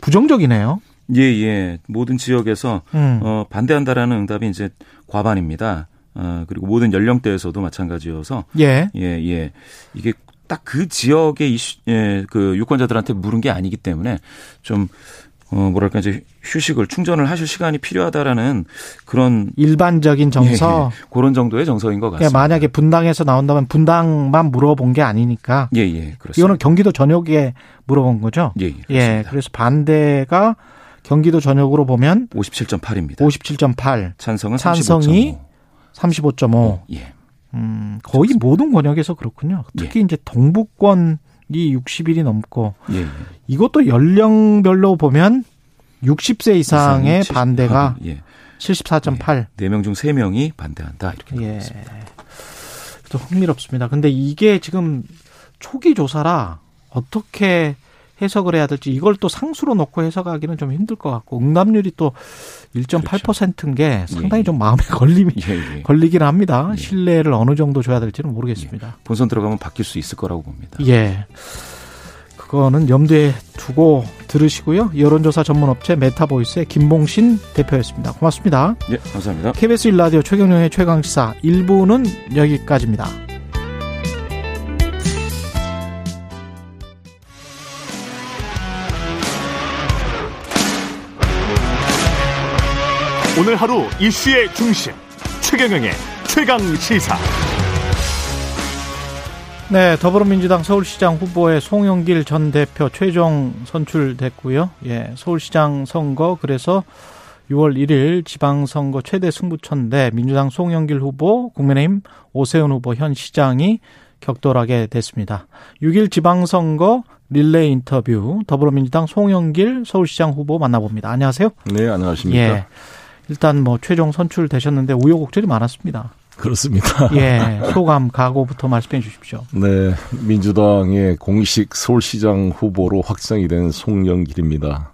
부정적이네요. 예, 예. 모든 지역에서 음. 어, 반대한다라는 응답이 이제 과반입니다. 어, 그리고 모든 연령대에서도 마찬가지여서 예. 예, 예. 이게 딱 그 지역의 이슈, 예, 그 유권자들한테 물은 게 아니기 때문에 좀 어, 뭐랄까 이제 휴식을 충전을 하실 시간이 필요하다라는 그런 일반적인 정서. 예, 예. 그런 정도의 정서인 것 그러니까 같습니다. 만약에 분당에서 나온다면 분당만 물어본 게 아니니까 예, 예. 그렇습니다. 이거는 경기도 전역에 물어본 거죠. 예, 예. 예, 그렇습니다. 그래서 반대가 경기도 전역으로 보면 57.8입니다. 57.8, 찬성은 찬성이 35.5. 35.5. 예. 음, 거의 모든 권역에서 그렇군요. 특히 이제 동북권이 60일이 넘고 예, 예. 이것도 연령별로 보면 60세 이상의 반대가 78, 예. 74.8. 네 명 중 세명이 반대한다. 이렇게 나와 예. 있습니다. 또 흥미롭습니다. 근데 이게 지금 초기 조사라 어떻게 해석을 해야 될지 이걸 또 상수로 놓고 해석하기는 좀 힘들 것 같고 응답률이 또 1.8%인 게 상당히 예. 좀 마음에 걸림이 예, 예. 걸리긴 합니다. 예. 신뢰를 어느 정도 줘야 될지는 모르겠습니다. 본선 들어가면 바뀔 수 있을 거라고 봅니다. 예. 그거는 염두에 두고 들으시고요. 여론조사 전문업체 메타보이스의 김봉신 대표였습니다. 고맙습니다. 예, 감사합니다. KBS 1라디오 최경영의 최강시사 1부는 여기까지입니다. 오늘 하루 이슈의 중심 최경영의 최강 시사. 네, 더불어민주당 서울시장 후보의 송영길 전 대표 최종 선출됐고요. 예, 서울시장 선거 그래서 6월 1일 지방선거 최대 승부처인데 민주당 송영길 후보, 국민의힘 오세훈 후보 현 시장이 격돌하게 됐습니다. 6일 지방선거 릴레이 인터뷰 더불어민주당 송영길 서울시장 후보 만나봅니다. 안녕하세요. 네, 안녕하십니까. 예. 일단 뭐 최종 선출되셨는데 우여곡절이 많았습니다. 그렇습니다. 예. 소감, 각오부터 말씀해 주십시오. 네, 민주당의 공식 서울시장 후보로 확정이 된 송영길입니다.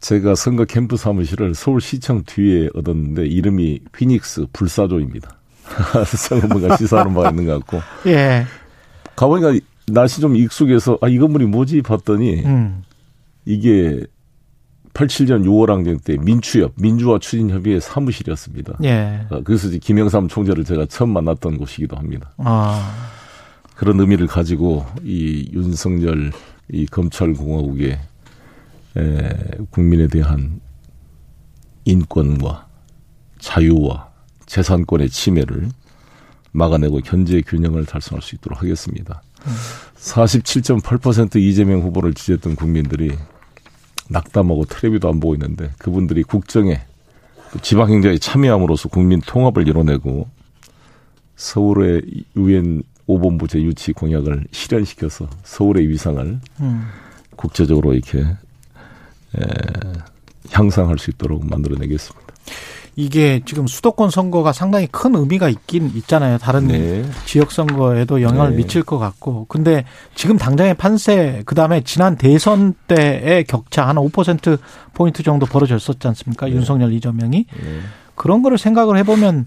제가 선거 캠프 사무실을 서울시청 뒤에 얻었는데 이름이 피닉스 불사조입니다. 선거문가 시사하는 바가 있는 것 같고. 예. 가보니까 날씨 좀 익숙해서 아, 이 건물이 뭐지 봤더니 음. 이게 87년 6월 항쟁 때 민추협, 민주화 추진 협의회 사무실이었습니다. 예. 어, 그래서 이제 김영삼 총재를 제가 처음 만났던 곳이기도 합니다. 아. 그런 의미를 가지고 이 윤석열 이 검찰 공화국의 에, 국민에 대한 인권과 자유와 재산권의 침해를 막아내고 현재 균형을 달성할 수 있도록 하겠습니다. 47.8% 이재명 후보를 지지했던 국민들이 낙담하고 텔레비도 안 보고 있는데 그분들이 국정에 또 지방행정에 참여함으로써 국민 통합을 이뤄내고 서울의 유엔 5본부 제 유치 공약을 실현시켜서 서울의 위상을 음. 국제적으로 이렇게 에, 향상할 수 있도록 만들어내겠습니다. 이게 지금 수도권 선거가 상당히 큰 의미가 있긴 있잖아요. 다른 네. 지역 선거에도 영향을 네. 미칠 것 같고. 근데 지금 당장의 판세, 그 다음에 지난 대선 때의 격차 한 5% 포인트 정도 벌어졌었지 않습니까? 윤석열 이재명이 네. 그런 거를 생각을 해보면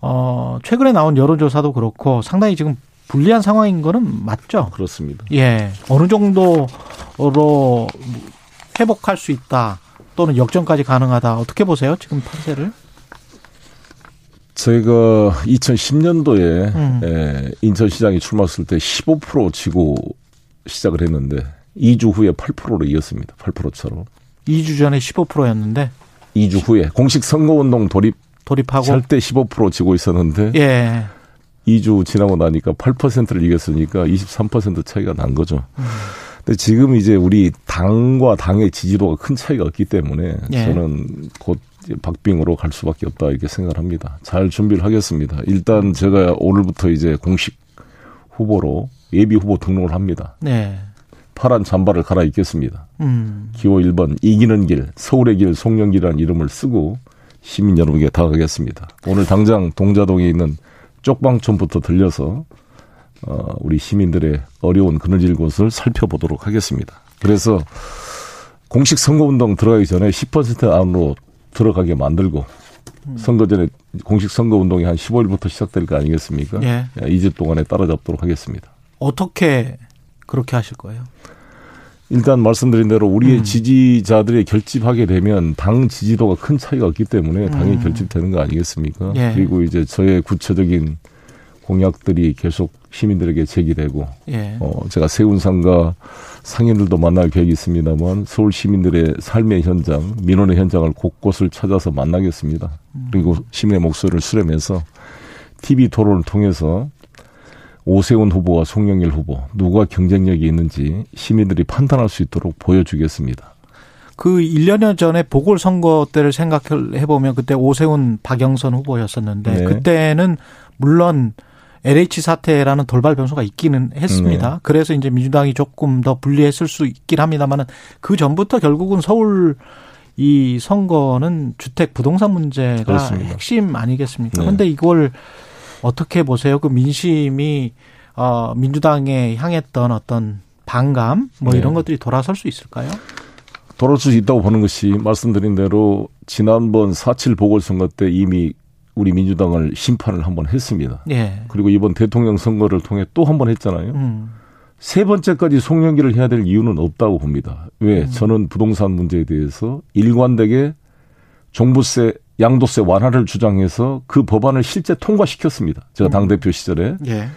어 최근에 나온 여론조사도 그렇고 상당히 지금 불리한 상황인 거는 맞죠. 그렇습니다. 예, 어느 정도로 회복할 수 있다 또는 역전까지 가능하다 어떻게 보세요? 지금 판세를? 제가 2010년도에 음. 에, 인천시장이 출마했을 때 15% 지고 시작을 했는데 2주 후에 8%로 이겼습니다. 8%차로. 2주 전에 15%였는데 2주 후에 공식 선거운동 돌입 돌입하고 절대 15% 지고 있었는데 예. 2주 지나고 나니까 8%를 이겼으니까 23% 차이가 난 거죠. 음. 근데 지금 이제 우리 당과 당의 지지도가 큰 차이가 없기 때문에 예. 저는 곧 박빙으로 갈 수밖에 없다 이렇게 생각을 합니다. 잘 준비를 하겠습니다. 일단 제가 오늘부터 이제 공식 후보로 예비 후보 등록을 합니다. 네. 파란 잠바를 갈아입겠습니다. 음. 기호 1번 이기는 길 서울의 길 송영길이라는 이름을 쓰고 시민 여러분에게 다가가겠습니다. 오늘 당장 동자동에 있는 쪽방촌부터 들려서 어, 우리 시민들의 어려운 그늘질 곳을 살펴보도록 하겠습니다. 그래서 공식 선거운동 들어가기 전에 10% 안으로 들어가게 만들고 선거 전에 공식 선거운동이 한 15일부터 시작될 거 아니겠습니까? 예. 2주 동안에 따라잡도록 하겠습니다. 어떻게 그렇게 하실 거예요? 일단 말씀드린 대로 우리의 음. 지지자들이 결집하게 되면 당 지지도가 큰 차이가 없기 때문에 당연히 음. 결집되는 거 아니겠습니까? 예. 그리고 이제 저의 구체적인 공약들이 계속 시민들에게 제기되고 예. 어 제가 세운상과 상인들도 만날 계획이 있습니다만 서울 시민들의 삶의 현장, 민원의 현장을 곳곳을 찾아서 만나겠습니다. 그리고 시민의 목소리를 수렴해서 TV 토론을 통해서 오세훈 후보와 송영일 후보 누가 경쟁력이 있는지 시민들이 판단할 수 있도록 보여주겠습니다. 그 1년여 전에 보궐선거 때를 생각해 보면 그때 오세훈 박영선 후보였었는데 네. 그때는 물론 LH 사태라는 돌발 변수가 있기는 했습니다. 네. 그래서 이제 민주당이 조금 더 불리했을 수 있긴 합니다만은 그 전부터 결국은 서울 이 선거는 주택 부동산 문제가 그렇습니다. 핵심 아니겠습니까? 네. 그런데 이걸 어떻게 보세요? 그 민심이 어 민주당에 향했던 어떤 반감 뭐 네. 이런 것들이 돌아설 수 있을까요? 돌아올 수 있다고 보는 것이 말씀드린 대로 지난번 4.7 보궐선거 때 이미 우리 민주당을 심판을 한 번 했습니다. 예. 그리고 이번 대통령 선거를 통해 또 한 번 했잖아요. 음. 세 번째까지 송영기를 해야 될 이유는 없다고 봅니다. 왜? 음. 저는 부동산 문제에 대해서 일관되게 종부세, 양도세 완화를 주장해서 그 법안을 실제 통과시켰습니다. 제가 당대표 시절에. 예.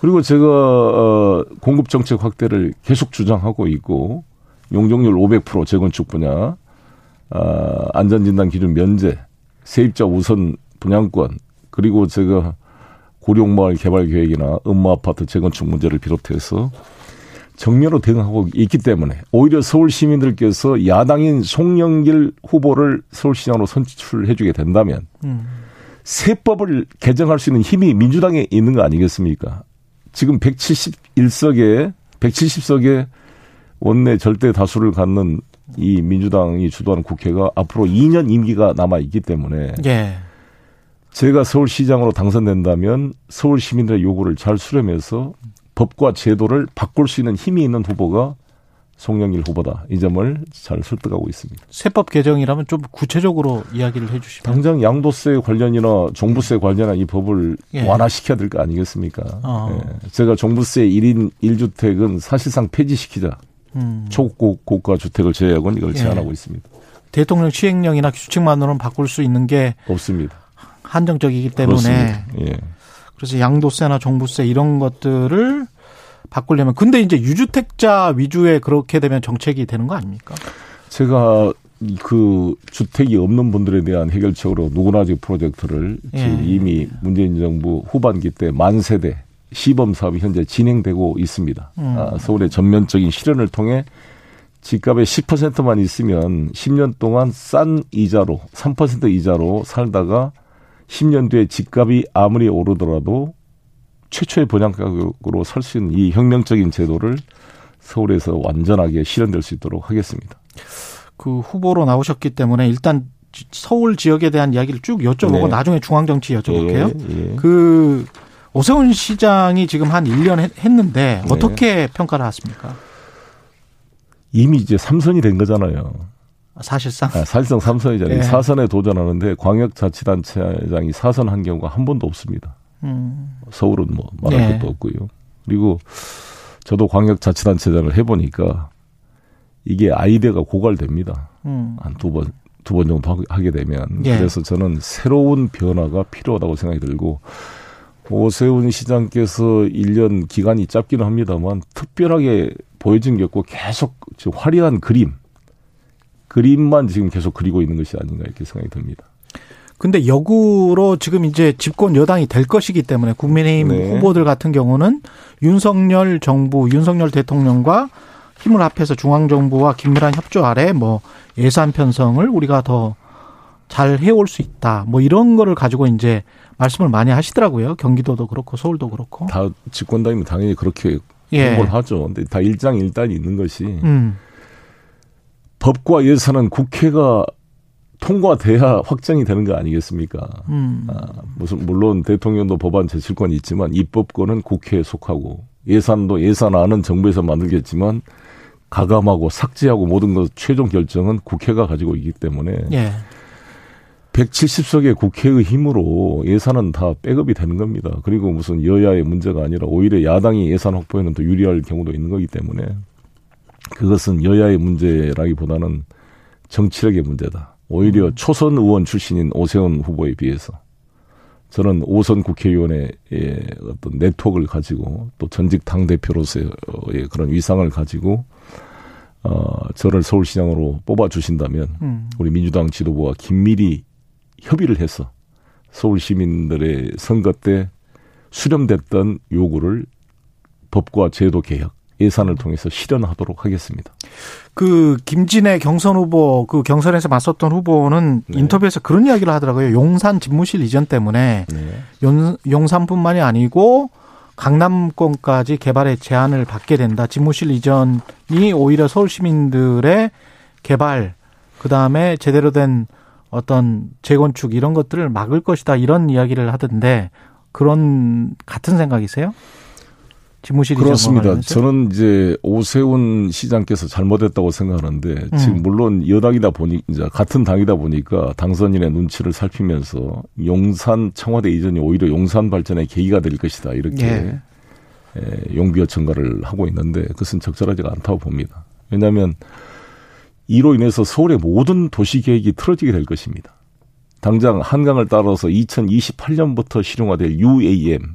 그리고 제가 어, 공급 정책 확대를 계속 주장하고 있고 용적률 500% 재건축 분야, 아, 안전진단 기준 면제, 세입자 우선 분양권, 그리고 제가 고령마을 개발 계획이나 음마 아파트 재건축 문제를 비롯해서 정면으로 대응하고 있기 때문에 오히려 서울 시민들께서 야당인 송영길 후보를 서울시장으로 선출해주게 된다면 음. 세법을 개정할 수 있는 힘이 민주당에 있는 거 아니겠습니까? 지금 171석에 170석에 원내 절대 다수를 갖는 이 민주당이 주도하는 국회가 앞으로 2년 임기가 남아 있기 때문에 예. 제가 서울시장으로 당선된다면 서울 시민들의 요구를 잘 수렴해서 법과 제도를 바꿀 수 있는 힘이 있는 후보가 송영길 후보다. 이 점을 잘 설득하고 있습니다. 세법 개정이라면 좀 구체적으로 이야기를 해 주시면. 당장 양도세 관련이나 종부세 관련한 이 법을 예. 완화시켜야 될 거 아니겠습니까? 어. 예. 제가 종부세 1인 1주택은 사실상 폐지시키자. 음. 초고가 주택을 제외하고는 이걸 예. 제안하고 있습니다. 대통령 시행령이나 규칙만으로는 바꿀 수 있는 게 없습니다. 한정적이기 때문에. 예. 그래서 양도세나 종부세 이런 것들을 바꾸려면 근데 이제 유주택자 위주의 그렇게 되면 정책이 되는 거 아닙니까? 제가 그 주택이 없는 분들에 대한 해결책으로 누구나집 프로젝트를 예. 이미 문재인 정부 후반기 때 만 세대 시범 사업이 현재 진행되고 있습니다. 음. 아, 서울의 전면적인 실현을 통해 집값의 10%만 있으면 10년 동안 싼 이자로 3% 이자로 살다가 10년 뒤에 집값이 아무리 오르더라도 최초의 분양 가격으로 살수 있는 이 혁명적인 제도를 서울에서 완전하게 실현될 수 있도록 하겠습니다. 그 후보로 나오셨기 때문에 일단 지- 서울 지역에 대한 이야기를 쭉 여쭤보고 네. 나중에 중앙 정치 여쭤볼게요. 예, 예. 그 오세훈 시장이 지금 한 1년 했- 했는데 네. 어떻게 평가를 하십니까? 이미 이제 삼선이 된 거잖아요. 사실상 아, 사실상 삼선이잖아요. 예. 사선에 도전하는데 광역자치단체장이 사선한 경우가 한 번도 없습니다. 음. 서울은 뭐 말할 네. 것도 없고요. 그리고 저도 광역자치단체장을 해보니까 이게 아이디어가 고갈됩니다. 음. 한두 번, 두 번 정도 하- 하게 되면. 예. 그래서 저는 새로운 변화가 필요하다고 생각이 들고, 오세훈 시장께서 1년 기간이 짧기는 합니다만, 특별하게 보여진 게 없고 계속 화려한 그림, 그림만 지금 계속 그리고 있는 것이 아닌가 이렇게 생각이 듭니다. 근데 역으로 지금 이제 집권 여당이 될 것이기 때문에 국민의힘 네. 후보들 같은 경우는 윤석열 정부, 윤석열 대통령과 힘을 합해서 중앙정부와 긴밀한 협조 아래 뭐 예산 편성을 우리가 더 잘 해올 수 있다. 뭐 이런 거를 가지고 이제 말씀을 많이 하시더라고요. 경기도도 그렇고 서울도 그렇고. 다 집권당이면 당연히 그렇게 예. 홍보를 하죠. 근데 다 일장일단이 있는 것이 음. 법과 예산은 국회가 통과돼야 확정이 되는 거 아니겠습니까? 음. 아, 무슨 물론 대통령도 법안 제출권이 있지만 입법권은 국회에 속하고 예산도 예산안은 정부에서 만들겠지만 가감하고 삭제하고 모든 것 최종 결정은 국회가 가지고 있기 때문에 예. 170석의 국회의 힘으로 예산은 다 백업이 되는 겁니다. 그리고 무슨 여야의 문제가 아니라 오히려 야당이 예산 확보에는 더 유리할 경우도 있는 거기 때문에 그것은 여야의 문제라기보다는 정치력의 문제다. 오히려 초선 의원 출신인 오세훈 후보에 비해서 저는 오선 국회의원의 예, 어떤 네트워크를 가지고 또 전직 당 대표로서의 그런 위상을 가지고 어 저를 서울시장으로 뽑아 주신다면 음. 우리 민주당 지도부와 긴밀히 협의를 해서 서울 시민들의 선거 때 수렴됐던 요구를 법과 제도 개혁, 예산을 통해서 실현하도록 하겠습니다. 그 김진애 경선 후보 그 경선에서 맞섰던 후보는 네. 인터뷰에서 그런 이야기를 하더라고요. 용산 집무실 이전 때문에 용, 용산뿐만이 아니고 강남권까지 개발의 제한을 받게 된다. 집무실 이전이 오히려 서울 시민들의 개발 그 다음에 제대로 된 어떤 재건축 이런 것들을 막을 것이다 이런 이야기를 하던데 그런 같은 생각이세요? 집무실 이전과 그렇습니다. 저는 이제 오세훈 시장께서 잘못했다고 생각하는데 음. 지금 물론 여당이다 보니 이제 같은 당이다 보니까 당선인의 눈치를 살피면서 용산 청와대 이전이 오히려 용산 발전의 계기가 될 것이다 이렇게 예. 에, 용비어 청가를 하고 있는데 그것은 적절하지가 않다고 봅니다. 왜냐하면 이로 인해서 서울의 모든 도시 계획이 틀어지게 될 것입니다. 당장 한강을 따라서 2028년부터 실용화될 UAM,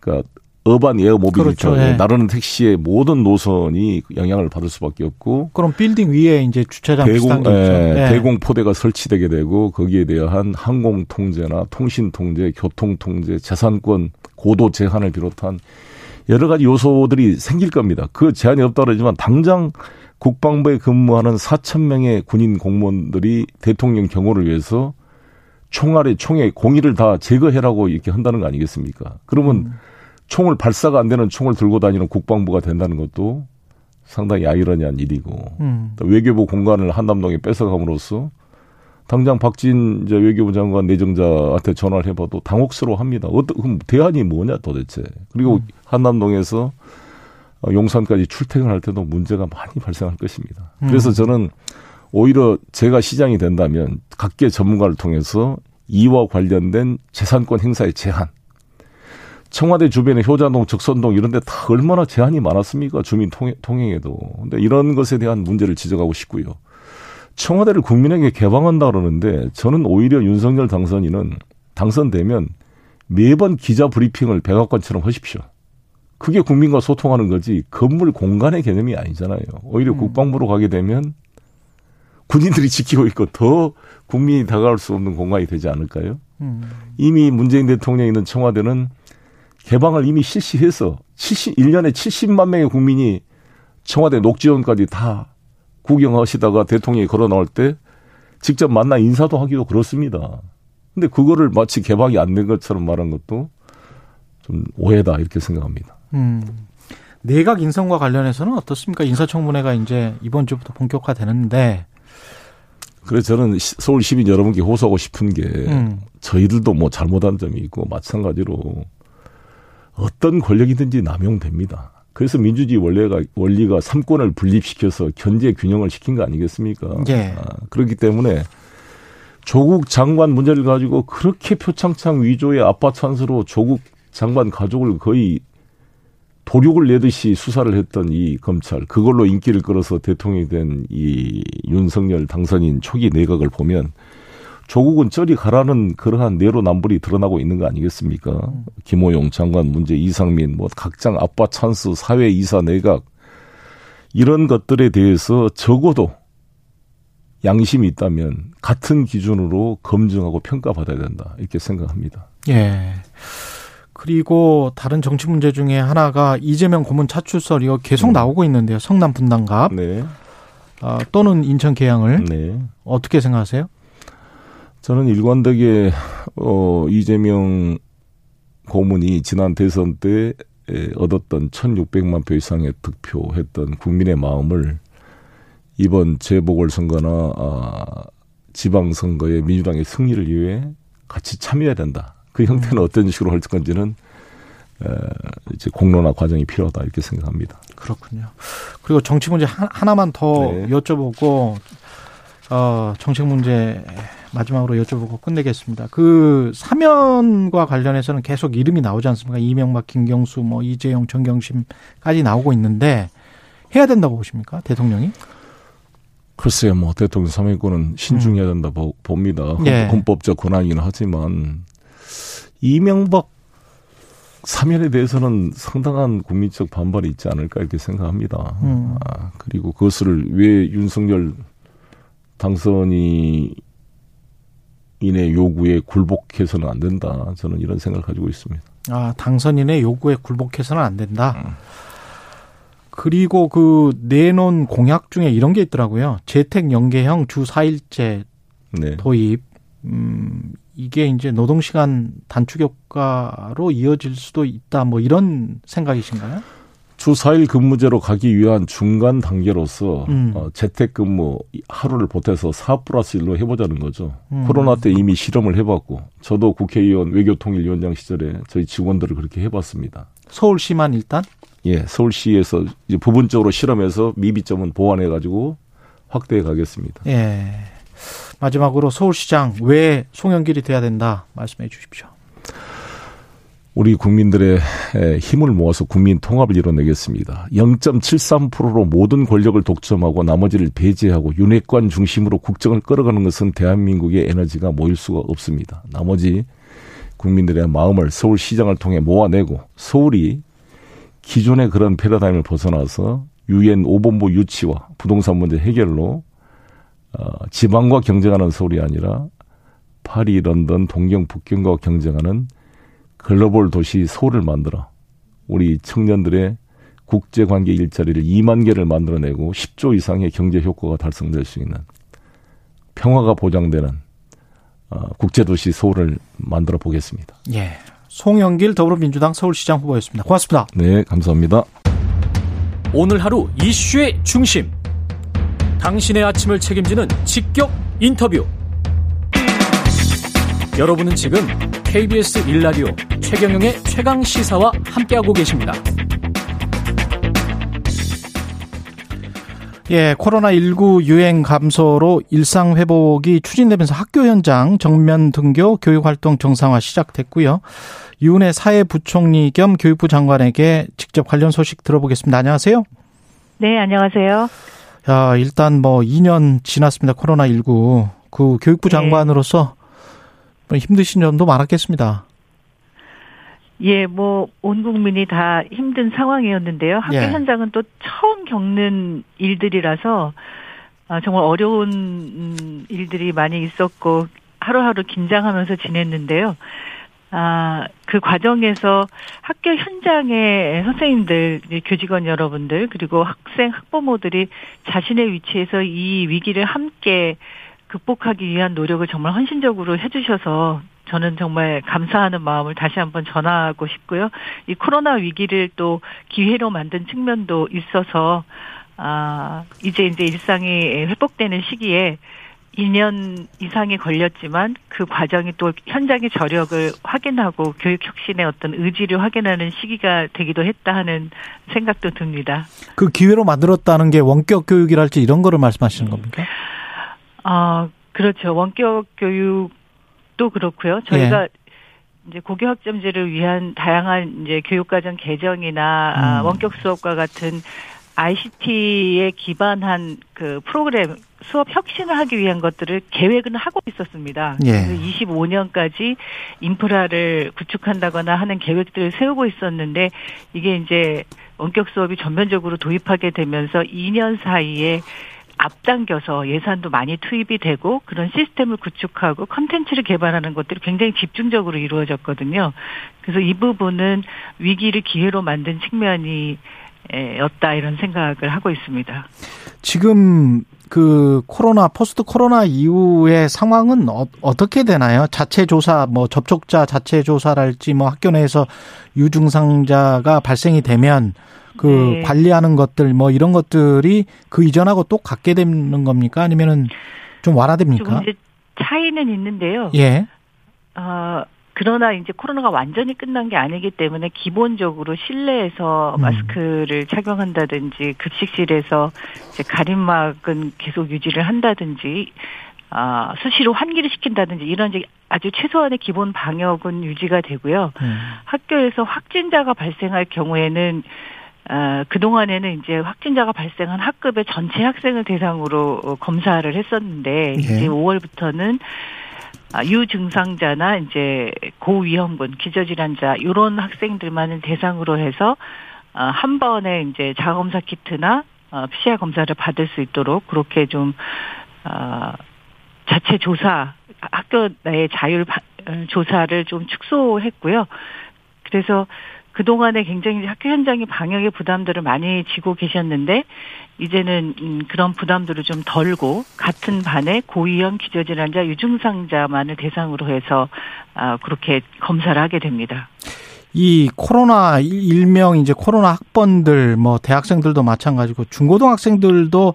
그러니까 urban air mobility 그렇죠, 예. 나르는 택시의 모든 노선이 영향을 받을 수밖에 없고 그럼 빌딩 위에 이제 주차장 대공. 예, 예. 대공 포대가 설치되게 되고 거기에 대한 항공 통제나 통신 통제, 교통 통제, 재산권 고도 제한을 비롯한 여러 가지 요소들이 생길 겁니다. 그 제한이 없다 그러지만 당장 국방부에 근무하는 4천 명의 군인 공무원들이 대통령 경호를 위해서 총알에 총에 공의를 다 제거해라고 이렇게 한다는 거 아니겠습니까? 그러면 음. 총을 발사가 안 되는 총을 들고 다니는 국방부가 된다는 것도 상당히 아이러니한 일이고 음. 또 외교부 공간을 한남동에 뺏어감으로써 당장 박진 이제 외교부 장관 내정자한테 전화를 해봐도 당혹스러워합니다. 어떤 그럼 대안이 뭐냐 도대체? 그리고 한남동에서 어, 용산까지 출퇴근할 때도 문제가 많이 발생할 것입니다. 그래서 음. 저는 오히려 제가 시장이 된다면 각계 전문가를 통해서 이와 관련된 재산권 행사의 제한. 청와대 주변에 효자동, 적선동 이런 데 다 얼마나 제한이 많았습니까? 주민 통행, 통행에도. 근데 이런 것에 대한 문제를 지적하고 싶고요. 청와대를 국민에게 개방한다 그러는데 저는 오히려 윤석열 당선인은 당선되면 매번 기자 브리핑을 백악관처럼 하십시오. 그게 국민과 소통하는 거지 건물 공간의 개념이 아니잖아요. 오히려 국방부로 가게 되면 군인들이 지키고 있고 더 국민이 다가갈 수 없는 공간이 되지 않을까요? 음. 이미 문재인 대통령이 있는 청와대는 개방을 이미 실시해서 70, 1년에 70만 명의 국민이 청와대 녹지원까지 다 구경하시다가 대통령이 걸어 나올 때 직접 만나 인사도 하기도 그렇습니다. 근데 그거를 마치 개방이 안 된 것처럼 말한 것도 좀 오해다 이렇게 생각합니다. 음. 내각 인선과 관련해서는 어떻습니까? 인사청문회가 이제 이번 주부터 본격화되는데 그래서 저는 시- 서울 시민 여러분께 호소하고 싶은 게 음. 저희들도 뭐 잘못한 점이 있고 마찬가지로 어떤 권력이든지 남용됩니다. 그래서 민주주의 원리가 원리가 삼권을 분립시켜서 견제 균형을 시킨 거 아니겠습니까? 예. 아, 그렇기 때문에 조국 장관 문제를 가지고 그렇게 표창장 위조의 아빠 찬스로 조국 장관 가족을 거의 도륙을 내듯이 수사를 했던 이 검찰 그걸로 인기를 끌어서 대통령이 된 이 윤석열 당선인 초기 내각을 보면 조국은 저리 가라는 그러한 내로남불이 드러나고 있는 거 아니겠습니까? 김호용 장관 문제, 이상민, 뭐 각장 아빠 찬스, 사회 이사 내각 이런 것들에 대해서 적어도 양심이 있다면 같은 기준으로 검증하고 평가받아야 된다 이렇게 생각합니다. 예. 그리고 다른 정치 문제 중에 하나가 이재명 고문 차출설 이거 계속 음. 나오고 있는데요. 성남 분당갑 네, 아, 또는 인천 계양을 네. 어떻게 생각하세요? 저는 일관되게 어 이재명 고문이 지난 대선 때 에, 얻었던 1,600만 표 이상의 득표했던 국민의 마음을 이번 재보궐 선거나 아, 지방 선거에 민주당의 승리를 위해 같이 참여해야 된다. 그 형태는 어떤 식으로 할 건지는 에, 이제 공론화 과정이 필요하다 이렇게 생각합니다. 그렇군요. 그리고 정치 문제 하- 하나만 더 네. 여쭤보고 어, 정책 문제 마지막으로 여쭤보고 끝내겠습니다. 그 사면과 관련해서는 계속 이름이 나오지 않습니까? 이명박, 김경수, 뭐 이재용, 정경심까지 나오고 있는데 해야 된다고 보십니까? 대통령이? 글쎄요, 뭐 대통령 사면권은 신중해야 된다 보, 봅니다. 헌- 예. 헌법적 권한이긴 하지만 이명박 사면에 대해서는 상당한 국민적 반발이 있지 않을까 이렇게 생각합니다. 음. 아, 그리고 그것을 왜 윤석열 당선이 인의 요구에 굴복해서는 안 된다. 저는 이런 생각을 가지고 있습니다. 아, 당선인의 요구에 굴복해서는 안 된다. 음. 그리고 그 내놓은 공약 중에 이런 게 있더라고요. 재택 연계형 주 4일제 네. 도입. 음, 이게 이제 노동시간 단축 효과로 이어질 수도 있다. 뭐 이런 생각이신가요? 주 4일 근무제로 가기 위한 중간 단계로서 음. 어, 재택근무 하루를 보태서 4 플러스 1로 해보자는 거죠. 음. 코로나 때 이미 실험을 해봤고 저도 국회의원 외교통일위원장 시절에 저희 직원들을 그렇게 해봤습니다. 서울시만 일단? 예, 서울시에서 이제 부분적으로 실험해서 미비점은 보완해가지고 확대해 가겠습니다. 예. 마지막으로 서울시장 왜 송영길이 돼야 된다 말씀해 주십시오. 우리 국민들의 에, 힘을 모아서 국민 통합을 이뤄내겠습니다. 0.73%로 모든 권력을 독점하고 나머지를 배제하고 윤핵관 중심으로 국정을 끌어가는 것은 대한민국의 에너지가 모일 수가 없습니다. 나머지 국민들의 마음을 서울시장을 통해 모아내고 서울이 기존의 그런 패러다임을 벗어나서 유엔 5본부 유치와 부동산 문제 해결로 어, 지방과 경쟁하는 서울이 아니라 파리, 런던, 동경, 북경과 경쟁하는 글로벌 도시 서울을 만들어 우리 청년들의 국제 관계 일자리를 2만 개를 만들어내고 10조 이상의 경제 효과가 달성될 수 있는 평화가 보장되는 어, 국제 도시 서울을 만들어 보겠습니다. 예. 송영길 더불어민주당 서울시장 후보였습니다. 고맙습니다. 네, 감사합니다. 오늘 하루 이슈의 중심. 당신의 아침을 책임지는 직격 인터뷰. 여러분은 지금 KBS 일라디오 최경영의 최강 시사와 함께하고 계십니다. 예, 코로나19 유행 감소로 일상 회복이 추진되면서 학교 현장 정면 등교 교육 활동 정상화 시작됐고요. 유은혜 사회부총리 겸 교육부 장관에게 직접 관련 소식 들어보겠습니다. 안녕하세요. 네, 안녕하세요. 야, 일단 뭐 2년 지났습니다. 코로나19. 그 교육부 네. 장관으로서 뭐 힘드신 점도 많았겠습니다. 예, 뭐, 온 국민이 다 힘든 상황이었는데요. 학교 예. 현장은 또 처음 겪는 일들이라서, 아, 정말 어려운, 음, 일들이 많이 있었고, 하루하루 긴장하면서 지냈는데요. 아, 그 과정에서 학교 현장의 선생님들, 교직원 여러분들, 그리고 학생, 학부모들이 자신의 위치에서 이 위기를 함께 극복하기 위한 노력을 정말 헌신적으로 해주셔서 저는 정말 감사하는 마음을 다시 한번 전하고 싶고요. 이 코로나 위기를 또 기회로 만든 측면도 있어서 아 이제 이제 일상이 회복되는 시기에 2년 이상이 걸렸지만 그 과정이 또 현장의 저력을 확인하고 교육 혁신의 어떤 의지를 확인하는 시기가 되기도 했다 하는 생각도 듭니다. 그 기회로 만들었다는 게 원격 교육이랄지 이런 거를 말씀하시는 겁니까? 아, 그렇죠. 원격 교육도 그렇고요. 저희가 예. 이제 고교 학점제를 위한 다양한 이제 교육과정 개정이나 아, 음. 원격 수업과 같은 ICT에 기반한 그 프로그램 수업 혁신을 하기 위한 것들을 계획은 하고 있었습니다. 예. 그래서 25년까지 인프라를 구축한다거나 하는 계획들을 세우고 있었는데 이게 이제 원격 수업이 전면적으로 도입하게 되면서 2년 사이에 앞당겨서 예산도 많이 투입이 되고 그런 시스템을 구축하고 컨텐츠를 개발하는 것들이 굉장히 집중적으로 이루어졌거든요. 그래서 이 부분은 위기를 기회로 만든 측면이 에, 었다 이런 생각을 하고 있습니다. 지금 그 코로나 포스트 코로나 이후의 상황은 어, 어떻게 되나요? 자체 조사 뭐 접촉자 자체 조사랄지 뭐 학교 내에서 유증상자가 발생이 되면 그 네. 관리하는 것들 뭐 이런 것들이 그 이전하고 또 같게 되는 겁니까? 아니면은 좀 완화됩니까? 차이는 있는데요. 예. 어, 그러나 이제 코로나가 완전히 끝난 게 아니기 때문에 기본적으로 실내에서 음. 마스크를 착용한다든지 급식실에서 이제 가림막은 계속 유지를 한다든지 아, 수시로 환기를 시킨다든지 이런 이제 아주 최소한의 기본 방역은 유지가 되고요. 음. 학교에서 확진자가 발생할 경우에는 어, 그동안에는 이제 확진자가 발생한 학급의 전체 학생을 대상으로 어, 검사를 했었는데 이제 5월부터는 아, 유증상자나 이제 고위험군, 기저질환자 이런 학생들만을 대상으로 해서 어, 한 번에 이제 자가검사 키트나 어, PCR 검사를 받을 수 있도록 그렇게 좀 어, 자체 조사 학교 내의 자율 바- 어, 조사를 좀 축소했고요. 그래서 그동안에 굉장히 학교 현장이 방역의 부담들을 많이 지고 계셨는데 이제는 음, 그런 부담들을 좀 덜고 같은 반에 고위험 기저질환자 유증상자만을 대상으로 해서 아, 그렇게 검사를 하게 됩니다. 이 코로나 일명 이제 코로나 학번들 뭐 대학생들도 마찬가지고 중고등학생들도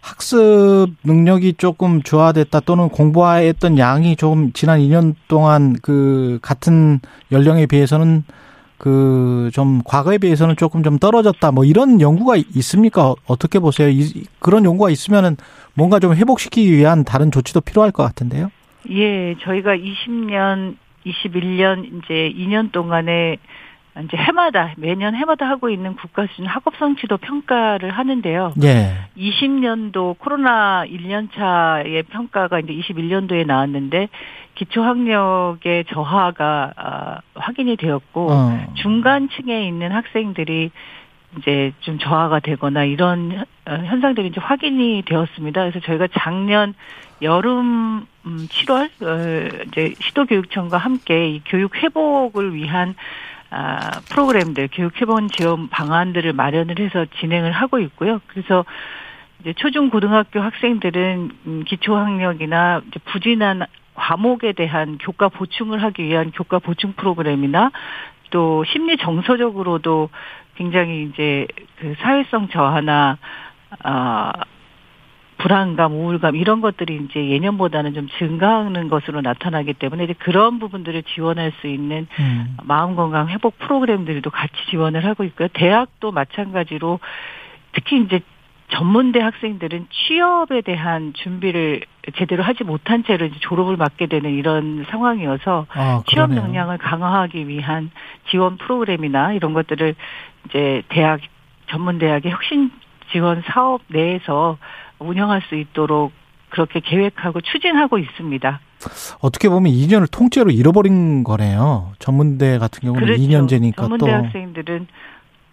학습 능력이 조금 저하됐다 또는 공부했던 양이 조금 지난 2년 동안 그 같은 연령에 비해서는 그 좀 과거에 비해서는 조금 좀 떨어졌다 뭐 이런 연구가 있습니까? 어떻게 보세요? 이, 그런 연구가 있으면은 뭔가 좀 회복시키기 위한 다른 조치도 필요할 것 같은데요. 예, 저희가 20년, 21년 이제 2년 동안에 이제 해마다 매년 해마다 하고 있는 국가 수준 학업 성취도 평가를 하는데요. 예. 20년도 코로나 1년차의 평가가 이제 21년도에 나왔는데 기초학력의 저하가 아, 확인이 되었고 어. 중간층에 있는 학생들이 이제 좀 저하가 되거나 이런 어, 현상들이 이제 확인이 되었습니다. 그래서 저희가 작년 여름 음, 7월 어, 이제 시도교육청과 함께 이 교육 회복을 위한 아, 프로그램들, 교육 회복 지원 방안들을 마련을 해서 진행을 하고 있고요. 그래서 이제 초중 고등학교 학생들은 음, 기초학력이나 부진한 과목에 대한 교과 보충을 하기 위한 교과 보충 프로그램이나 또 심리 정서적으로도 굉장히 이제 그 사회성 저하나 아 불안감, 우울감 이런 것들이 이제 예년보다는 좀 증가하는 것으로 나타나기 때문에 이제 그런 부분들을 지원할 수 있는 음. 마음 건강 회복 프로그램들도 같이 지원을 하고 있고요. 대학도 마찬가지로 특히 이제 전문대 학생들은 취업에 대한 준비를 제대로 하지 못한 채로 이제 졸업을 맞게 되는 이런 상황이어서 아, 취업. 역량을 강화하기 위한 지원 프로그램이나 이런 것들을 이제 대학 전문 대학의 혁신 지원 사업 내에서 운영할 수 있도록 그렇게 계획하고 추진하고 있습니다. 어떻게 보면 2년을 통째로 잃어버린 거네요. 전문대 같은 경우는 그렇죠. 2년제니까 전문대 또 학생들은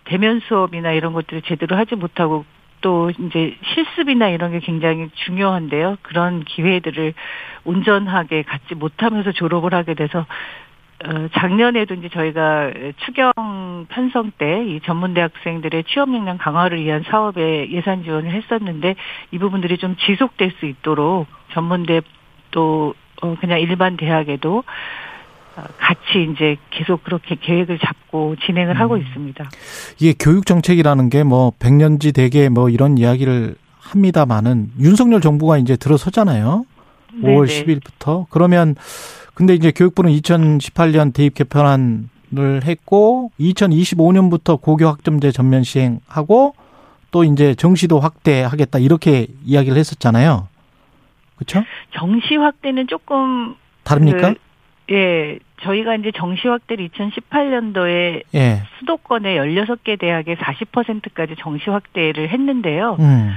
대면 수업이나 이런 것들을 제대로 하지 못하고 또 이제 실습이나 이런 게 굉장히 중요한데요. 그런 기회들을 온전하게 갖지 못하면서 졸업을 하게 돼서 어, 작년에도 이제 저희가 추경 편성 때 이 전문대 학생들의 취업 역량 강화를 위한 사업에 예산 지원을 했었는데 이 부분들이 좀 지속될 수 있도록 전문대 또 어, 그냥 일반 대학에도 어, 같이 이제 계속 그렇게 계획을 잡고 진행을 하고 있습니다. 이게 교육 정책이라는 게 뭐 백년지 대계 뭐 이런 이야기를 합니다만은 윤석열 정부가 이제 들어서잖아요. 5월 네네. 10일부터. 그러면 근데 이제 교육부는 2018년 대입 개편안을 했고 2025년부터 고교 학점제 전면 시행하고 또 이제 정시도 확대하겠다 이렇게 이야기를 했었잖아요. 그렇죠? 정시 확대는 조금 다릅니까? 그, 예, 저희가 이제 정시 확대를 2018년도에 예. 수도권의 16개 대학의 40%까지 정시 확대를 했는데요. 음.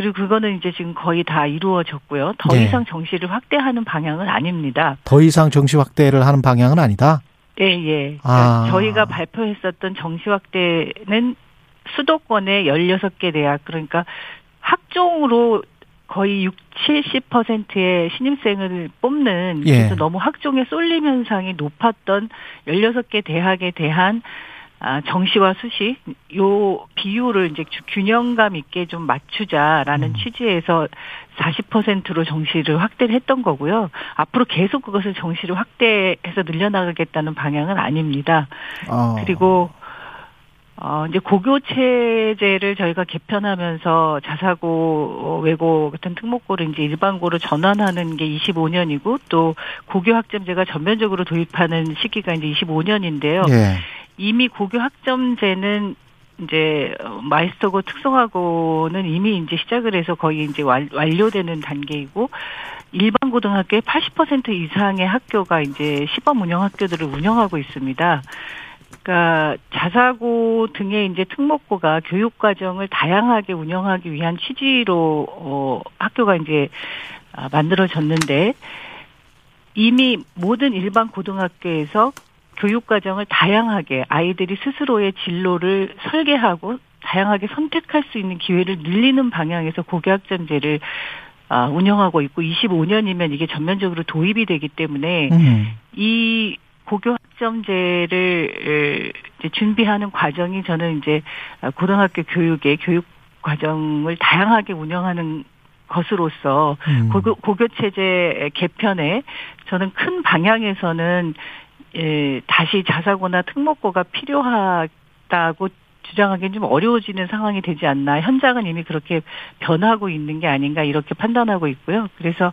그리고 그거는 이제 지금 거의 다 이루어졌고요. 더 네. 이상 정시를 확대하는 방향은 아닙니다. 더 이상 정시 확대를 하는 방향은 아니다. 예, 예. 아. 그러니까 저희가 발표했었던 정시 확대는 수도권의 16개 대학, 그러니까 학종으로 거의 6, 70%의 신입생을 뽑는 예. 그래서 너무 학종의 쏠림 현상이 높았던 16개 대학에 대한 아, 정시와 수시 요 비율을 이제 주- 균형감 있게 좀 맞추자라는 음. 취지에서 40%로 정시를 확대를 했던 거고요. 앞으로 계속 그것을 정시를 확대해서 늘려나가겠다는 방향은 아닙니다. 어. 그리고 어 이제 고교 체제를 저희가 개편하면서 자사고 어, 외고 같은 특목고를 이제 일반고로 전환하는 게 25년이고 또 고교 학점제가 전면적으로 도입하는 시기가 이제 25년인데요. 예. 이미 고교 학점제는 이제 어, 마이스터고 특성화고는 이미 이제 시작을 해서 거의 이제 완, 완료되는 단계이고 일반 고등학교의 80% 이상의 학교가 이제 시범 운영 학교들을 운영하고 있습니다. 그러니까 자사고 등의 이제 특목고가 교육 과정을 다양하게 운영하기 위한 취지로 어 학교가 이제 아, 만들어졌는데 이미 모든 일반 고등학교에서 교육 과정을 다양하게 아이들이 스스로의 진로를 설계하고 다양하게 선택할 수 있는 기회를 늘리는 방향에서 고교학점제를 아, 운영하고 있고 25년이면 이게 전면적으로 도입이 되기 때문에 음. 이 고교 학점제를 이제 준비하는 과정이 저는 이제 고등학교 교육의 교육 과정을 다양하게 운영하는 것으로서 음. 고교, 고교 체제 개편에 저는 큰 방향에서는 예, 다시 자사고나 특목고가 필요하다고 주장하기는 좀 어려워지는 상황이 되지 않나. 현장은 이미 그렇게 변하고 있는 게 아닌가 이렇게 판단하고 있고요. 그래서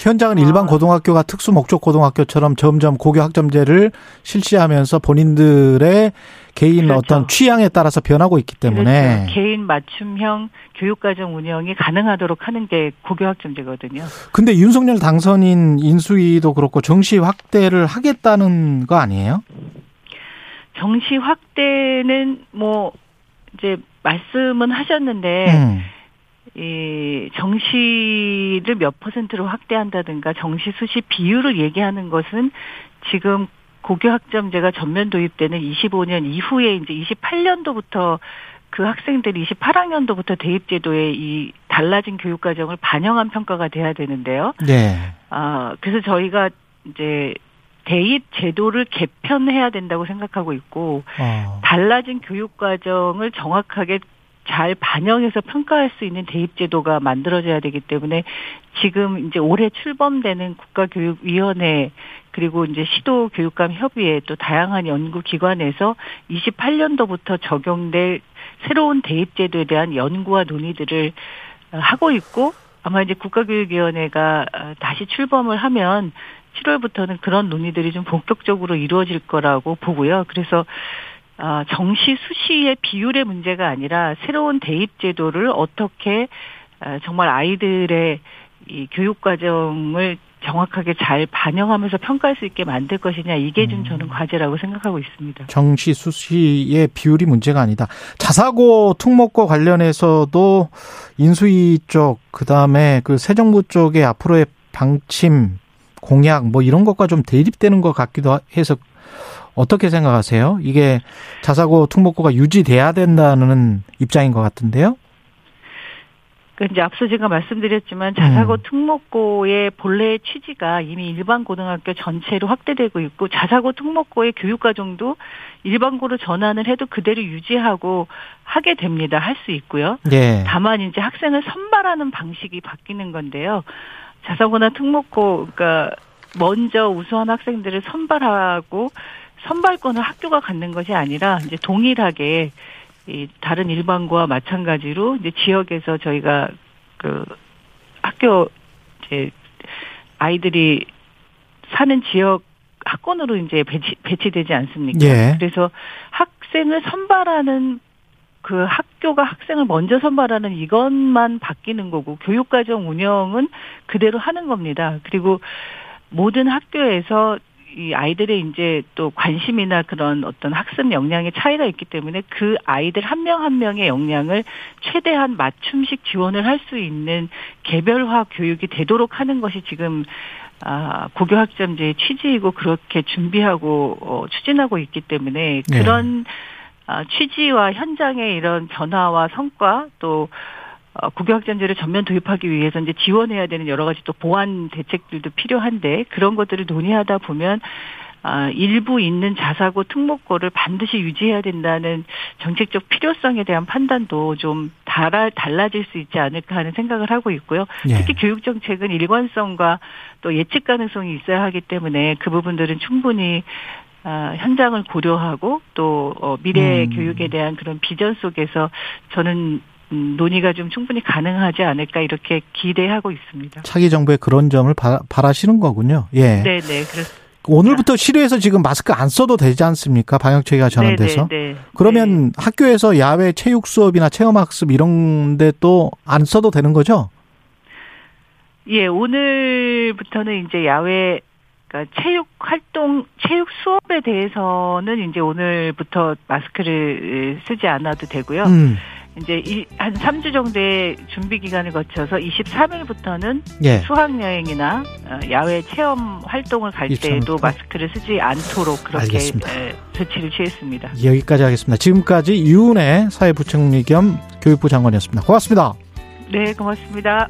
현장은 어. 일반 고등학교가 특수 목적 고등학교처럼 점점 고교 학점제를 실시하면서 본인들의 개인 그렇죠. 어떤 취향에 따라서 변하고 있기 때문에 그렇죠. 개인 맞춤형 교육과정 운영이 가능하도록 하는 게 고교 학점제거든요. 근데 윤석열 당선인 인수위도 그렇고 정시 확대를 하겠다는 거 아니에요? 정시 확대는 뭐 이제 말씀은 하셨는데 음. 이 정시를 몇 퍼센트로 확대한다든가 정시 수시 비율을 얘기하는 것은 지금 고교 학점제가 전면 도입되는 25년 이후에 이제 28년도부터 그 학생들이 28학년도부터 대입 제도에 이 달라진 교육 과정을 반영한 평가가 돼야 되는데요. 네. 아, 그래서 저희가 이제 대입 제도를 개편해야 된다고 생각하고 있고 어. 달라진 교육 과정을 정확하게 잘 반영해서 평가할 수 있는 대입 제도가 만들어져야 되기 때문에 지금 이제 올해 출범되는 국가교육위원회 그리고 이제 시도 교육감 협의회 또 다양한 연구 기관에서 28년도부터 적용될 새로운 대입 제도에 대한 연구와 논의들을 하고 있고 아마 이제 국가교육위원회가 다시 출범을 하면 7월부터는 그런 논의들이 좀 본격적으로 이루어질 거라고 보고요. 그래서 아, 정시 수시의 비율의 문제가 아니라 새로운 대입 제도를 어떻게 아, 정말 아이들의 이 교육 과정을 정확하게 잘 반영하면서 평가할 수 있게 만들 것이냐 이게 좀 저는 과제라고 생각하고 있습니다. 정시 수시의 비율이 문제가 아니다. 자사고 특목고 관련해서도 인수위 쪽 그다음에 그 새 정부 쪽의 앞으로의 방침 공약 뭐 이런 것과 좀 대립되는 것 같기도 해서 어떻게 생각하세요? 이게 자사고 특목고가 유지돼야 된다는 입장인 것 같은데요. 그 이제 앞서 제가 말씀드렸지만 자사고 음. 특목고의 본래의 취지가 이미 일반 고등학교 전체로 확대되고 있고 자사고 특목고의 교육 과정도 일반고로 전환을 해도 그대로 유지하고 하게 됩니다. 할 수 있고요. 네. 다만 이제 학생을 선발하는 방식이 바뀌는 건데요. 자사고나 특목고 그러니까 먼저 우수한 학생들을 선발하고 선발권을 학교가 갖는 것이 아니라 이제 동일하게 이 다른 일반고와 마찬가지로 이제 지역에서 저희가 그 학교 이제 아이들이 사는 지역 학권으로 이제 배치, 배치되지 않습니까? 예. 그래서 학생을 선발하는 그 학교가 학생을 먼저 선발하는 이것만 바뀌는 거고 교육과정 운영은 그대로 하는 겁니다. 그리고 모든 학교에서 이 아이들의 이제 또 관심이나 그런 어떤 학습 역량의 차이가 있기 때문에 그 아이들 한 명한 명의 역량을 최대한 맞춤식 지원을 할 수 있는 개별화 교육이 되도록 하는 것이 지금 아, 고교학점제의 취지이고 그렇게 준비하고 어, 추진하고 있기 때문에 그런 네. 아, 취지와 현장의 이런 변화와 성과 또 어, 국유학점제를 전면 도입하기 위해서 이제 지원해야 되는 여러 가지 또 보완 대책들도 필요한데 그런 것들을 논의하다 보면 아, 일부 있는 자사고 특목고를 반드시 유지해야 된다는 정책적 필요성에 대한 판단도 좀 달아, 달라질 수 있지 않을까 하는 생각을 하고 있고요. 예. 특히 교육 정책은 일관성과 또 예측 가능성이 있어야 하기 때문에 그 부분들은 충분히 아, 현장을 고려하고 또 어, 미래 음. 교육에 대한 그런 비전 속에서 저는 음, 논의가 좀 충분히 가능하지 않을까 이렇게 기대하고 있습니다. 차기 정부의 그런 점을 바, 바라시는 거군요. 예. 네, 네, 그렇습니다. 오늘부터 실외에서 지금 마스크 안 써도 되지 않습니까? 방역 체계가 전환돼서. 네, 네, 네. 그러면 학교에서 야외 체육 수업이나 체험 학습 이런 데 또 안 써도 되는 거죠? 예, 오늘부터는 이제 야외 그러니까 체육 활동, 체육 수업에 대해서는 이제 오늘부터 마스크를 쓰지 않아도 되고요. 음. 이제 한 3주 정도의 준비 기간을 거쳐서 23일부터는 예. 수학 여행이나 어, 야외 체험 활동을 갈 때에도 마스크를 쓰지 않도록 그렇게 알겠습니다. 조치를 취했습니다. 여기까지 하겠습니다. 지금까지 유은혜 사회부총리 겸 교육부 장관이었습니다. 고맙습니다. 네, 고맙습니다.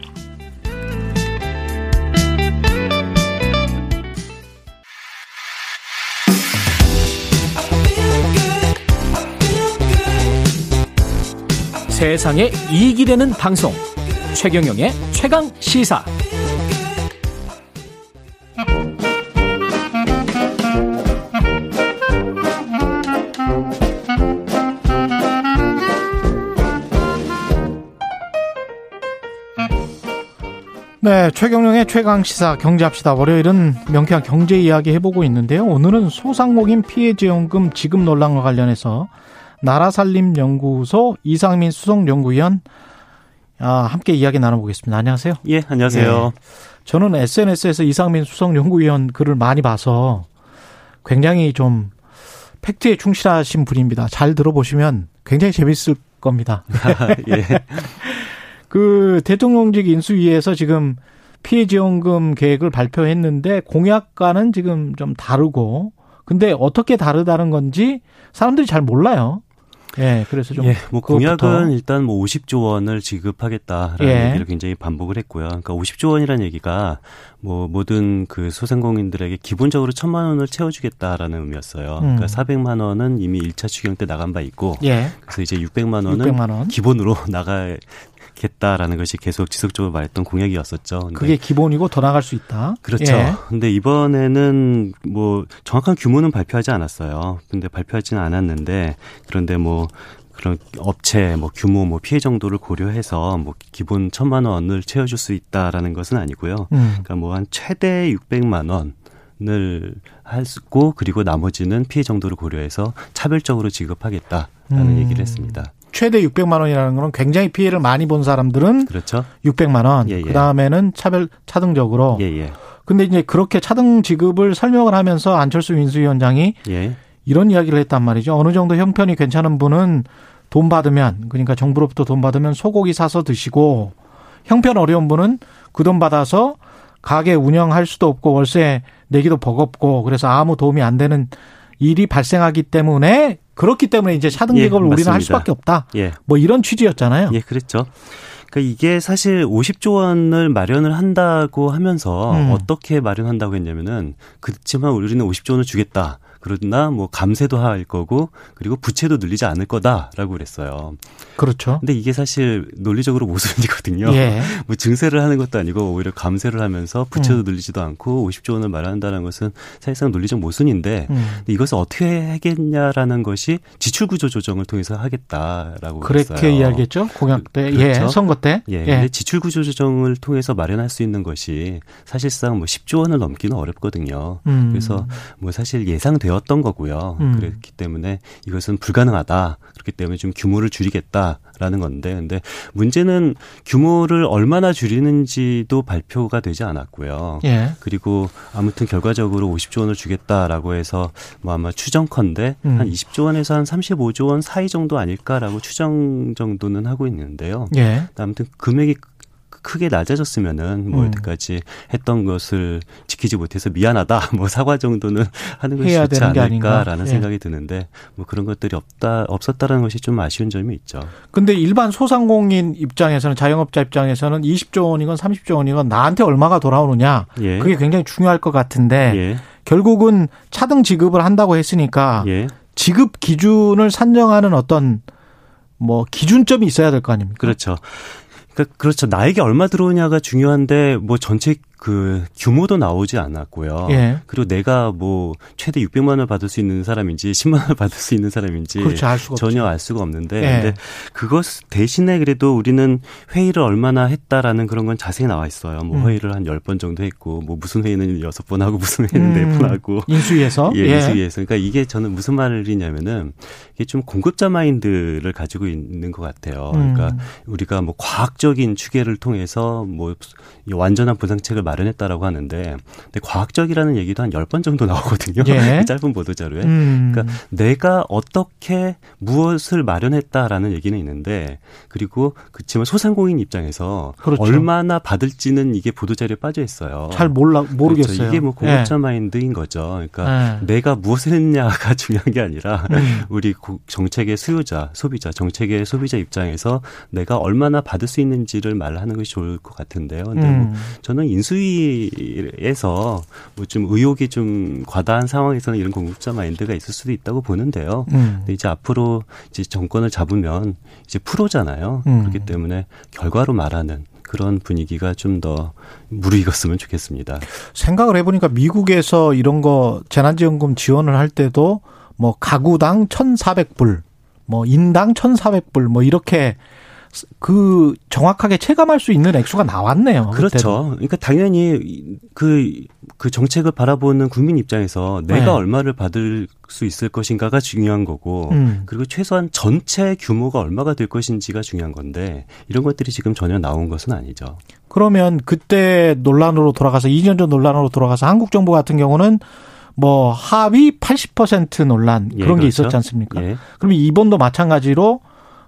세상에 이익이 되는 방송 최경영의 최강 시사 네, 최경영의 최강 시사 경제합시다. 월요일은 명쾌한 경제 이야기 해보고 있는데요. 오늘은 소상공인 피해지원금 지급 논란과 관련해서 나라살림연구소 이상민 수석연구위원 아, 함께 이야기 나눠보겠습니다. 안녕하세요. 예, 안녕하세요. 예, 저는 SNS에서 이상민 수석연구위원 글을 많이 봐서 굉장히 좀 팩트에 충실하신 분입니다. 잘 들어보시면 굉장히 재밌을 겁니다. 예. 그 대통령직 인수위에서 지금 피해 지원금 계획을 발표했는데 공약과는 지금 좀 다르고 근데 어떻게 다르다는 건지 사람들이 잘 몰라요. 예, 그래서 좀. 예, 뭐 그것부터. 공약은 일단 뭐 50조 원을 지급하겠다라는 예. 얘기를 굉장히 반복을 했고요. 그러니까 50조 원이라는 얘기가 뭐 모든 그 소상공인들에게 기본적으로 천만 원을 채워주겠다라는 의미였어요. 음. 그러니까 400만 원은 이미 1차 추경 때 나간 바 있고, 예. 그래서 이제 600만 원은 600만 원. 기본으로 나 가겠다라는 것이 계속 지속적으로 말했던 공약이었었죠. 그게 기본이고 더 나갈 수 있다. 그렇죠. 예. 근데 이번에는 뭐 정확한 규모는 발표하지 않았어요. 근데 발표하지는 않았는데 그런데 뭐 그런 업체 뭐 규모 뭐 피해 정도를 고려해서 뭐 기본 천만 원을 채워줄 수 있다라는 것은 아니고요. 음. 그러니까 뭐 한 최대 600만 원을 할고 그리고 나머지는 피해 정도를 고려해서 차별적으로 지급하겠다라는 음. 얘기를 했습니다. 최대 600만 원이라는 거는 굉장히 피해를 많이 본 사람들은 그렇죠? 600만 원. 예, 예. 그다음에는 차별 차등적으로. 예, 예. 근데 이제 그렇게 차등 지급을 설명을 하면서 안철수 인수위원장이 예. 이런 이야기를 했단 말이죠. 어느 정도 형편이 괜찮은 분은 돈 받으면 그러니까 정부로부터 돈 받으면 소고기 사서 드시고 형편 어려운 분은 그 돈 받아서 가게 운영할 수도 없고 월세 내기도 버겁고 그래서 아무 도움이 안 되는 일이 발생하기 때문에 그렇기 때문에 이제 차등 예, 지급을 우리는 할. 수밖에 없다. 예. 뭐 이런 취지였잖아요. 예, 그랬죠. 그러니까 이게 사실 50조 원을 마련을 한다고 하면서 음. 어떻게 마련한다고 했냐면은 그렇지만 우리는 50조 원을 주겠다. 그러나 뭐 감세도 할 거고 그리고 부채도 늘리지 않을 거다라고 그랬어요. 그렇죠. 근데 이게 사실 논리적으로 모순이거든요. 예. 뭐 증세를 하는 것도 아니고 오히려 감세를 하면서 부채도 음. 늘리지도 않고 50조 원을 마련한다는 것은 사실상 논리적 모순인데 음. 이것을 어떻게 하겠냐라는 것이 지출 구조 조정을 통해서 하겠다라고 그렇게 그랬어요. 이야기했죠. 공약 때, 그- 예, 그렇죠. 선거 때. 예, 예. 지출 구조 조정을 통해서 마련할 수 있는 것이 사실상 뭐 10조 원을 넘기는 어렵거든요. 음. 그래서 뭐 사실 예상되 었던 거고요. 음. 그렇기 때문에 이것은 불가능하다. 그렇기 때문에 좀 규모를 줄이겠다라는 건데, 근데 문제는 규모를 얼마나 줄이는지도 발표가 되지 않았고요. 예. 그리고 아무튼 결과적으로 50조 원을 주겠다라고 해서 뭐 아마 추정컨대 음. 한 20조 원에서 한 35조 원 사이 정도 아닐까라고 추정 정도는 하고 있는데요. 예. 아무튼 금액이 크- 크게 낮아졌으면은 뭐 음. 여태까지 했던 것을 지키지 못해서 미안하다 뭐 사과 정도는 하는 것이 좋지 않을까라는 아닌가. 예. 생각이 드는데 뭐 그런 것들이 없다 없었다라는 것이 좀 아쉬운 점이 있죠. 근데 일반 소상공인 입장에서는 자영업자 입장에서는 20조 원이건 30조 원이건 나한테 얼마가 돌아오느냐 예. 그게 굉장히 중요할 것 같은데 예. 결국은 차등 지급을 한다고 했으니까 예. 지급 기준을 산정하는 어떤 뭐 기준점이 있어야 될 거 아닙니까? 그렇죠. 그러니까 그렇죠. 나에게 얼마 들어오냐가 중요한데 뭐 전체 그 규모도 나오지 않았고요. 예. 그리고 내가 뭐 최대 600만 원을 받을 수 있는 사람인지 10만 원을 받을 수 있는 사람인지 그렇죠. 알 수가 전혀. 알 수가 없는데 예. 근데 그것 대신에 그래도 우리는 회의를 얼마나 했다라는 그런 건 자세히 나와 있어요. 뭐 음. 회의를 한 10번 정도 했고 뭐 무슨 회의는 6번 하고 무슨 회의는 음. 4번 하고 인수위에서 예, 예. 인수위에서. 그러니까 이게 저는 무슨 말이냐면은 이게 좀 공급자 마인드를 가지고 있는 것 같아요. 그러니까 음. 우리가 뭐 과학적인 추계를 통해서 뭐 완전한 보상책을 마련했다라고 하는데 근데 과학적이라는 얘기도 한 10번 정도 나오거든요. 예. 이 짧은 보도 자료에. 음. 그러니까 내가 어떻게 무엇을 마련했다라는 얘기는 있는데 그리고 그렇지만 소상공인 입장에서 그렇죠. 얼마나 받을지는 이게 보도 자료에 빠져 있어요. 잘 몰라 모르겠어요. 그렇죠. 이게 뭐 공급자 마인드인 거죠. 그러니까 예. 내가 무엇을 했냐가 중요한 게 아니라 음. 우리 고- 정책의 수요자, 소비자, 정책의 소비자 입장에서 내가 얼마나 받을 수 있는지를 말하는 것이 좋을 것 같은데요. 근데 뭐 음. 저는 인수위 에서 뭐 좀 의혹이 좀 과다한 상황에서는 이런 공급자 마인드가 있을 수도 있다고 보는데요. 음. 근데 이제 앞으로 이제 정권을 잡으면 이제 프로잖아요. 음. 그렇기 때문에 결과로 말하는 그런 분위기가 좀 더 무르익었으면 좋겠습니다. 생각을 해보니까 미국에서 이런 거 재난지원금 지원을 할 때도 뭐 가구당 1,400불, 뭐 인당 1,400불, 뭐 이렇게 그 정확하게 체감할 수 있는 액수가 나왔네요. 그렇죠. 그러니까 당연히 그, 그 정책을 바라보는 국민 입장에서 내가 네. 얼마를 받을 수 있을 것인가가 중요한 거고, 음. 그리고 최소한 전체 규모가 얼마가 될 것인지가 중요한 건데, 이런 것들이 지금 전혀 나온 것은 아니죠. 그러면 그때 논란으로 돌아가서 2년 전 논란으로 돌아가서 한국 정부 같은 경우는 뭐 하위 80% 논란 예, 그런 게 그렇죠. 있었지 않습니까? 예. 그럼 이번도 마찬가지로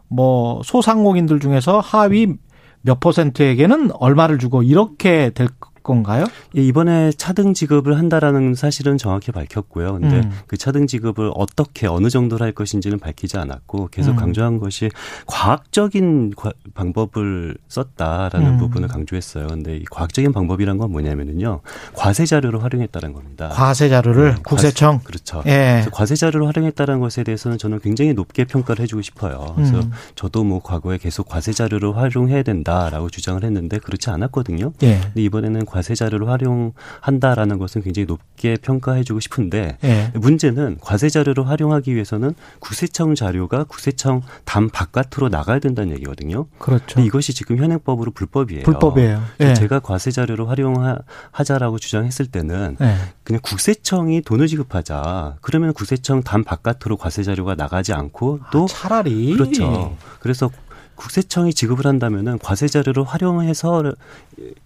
뭐 소상공인들 중에서 하위 몇 퍼센트에게는 얼마를 주고 이렇게 될 건가요? 예, 이번에 차등 지급을 한다라는 사실은 정확히 밝혔고요. 근데 음. 그 차등 지급을 어떻게 어느 정도로 할 것인지는 밝히지 않았고 계속 음. 강조한 것이 과학적인 과- 방법을 썼다라는 음. 부분을 강조했어요. 근데 이 과학적인 방법이란 건 뭐냐면은요. 과세 자료를 활용했다는 겁니다. 과세 자료를 네, 국세청 과세- 그렇죠. 예. 과세 자료를 활용했다는 것에 대해서는 저는 굉장히 높게 평가를 해주고 싶어요. 그래서 음. 저도 뭐 과거에 계속 과세 자료를 활용해야 된다라고 주장을 했는데 그렇지 않았거든요. 예. 근데 이번에는 과세 자료를 활용한다라는 것은 굉장히 높게 평가해주고 싶은데 예. 문제는 과세 자료를 활용하기 위해서는 국세청 자료가 국세청 담 바깥으로 나가야 된다는 얘기거든요. 그렇죠. 이것이 지금 현행법으로 불법이에요. 불법이에요. 예. 제가 과세 자료를 활용하자라고 주장했을 때는 예. 그냥 국세청이 돈을 지급하자. 그러면 국세청 담 바깥으로 과세 자료가 나가지 않고 또 차라리 그렇죠. 그래서 국세청이 지급을 한다면은 과세 자료를 활용해서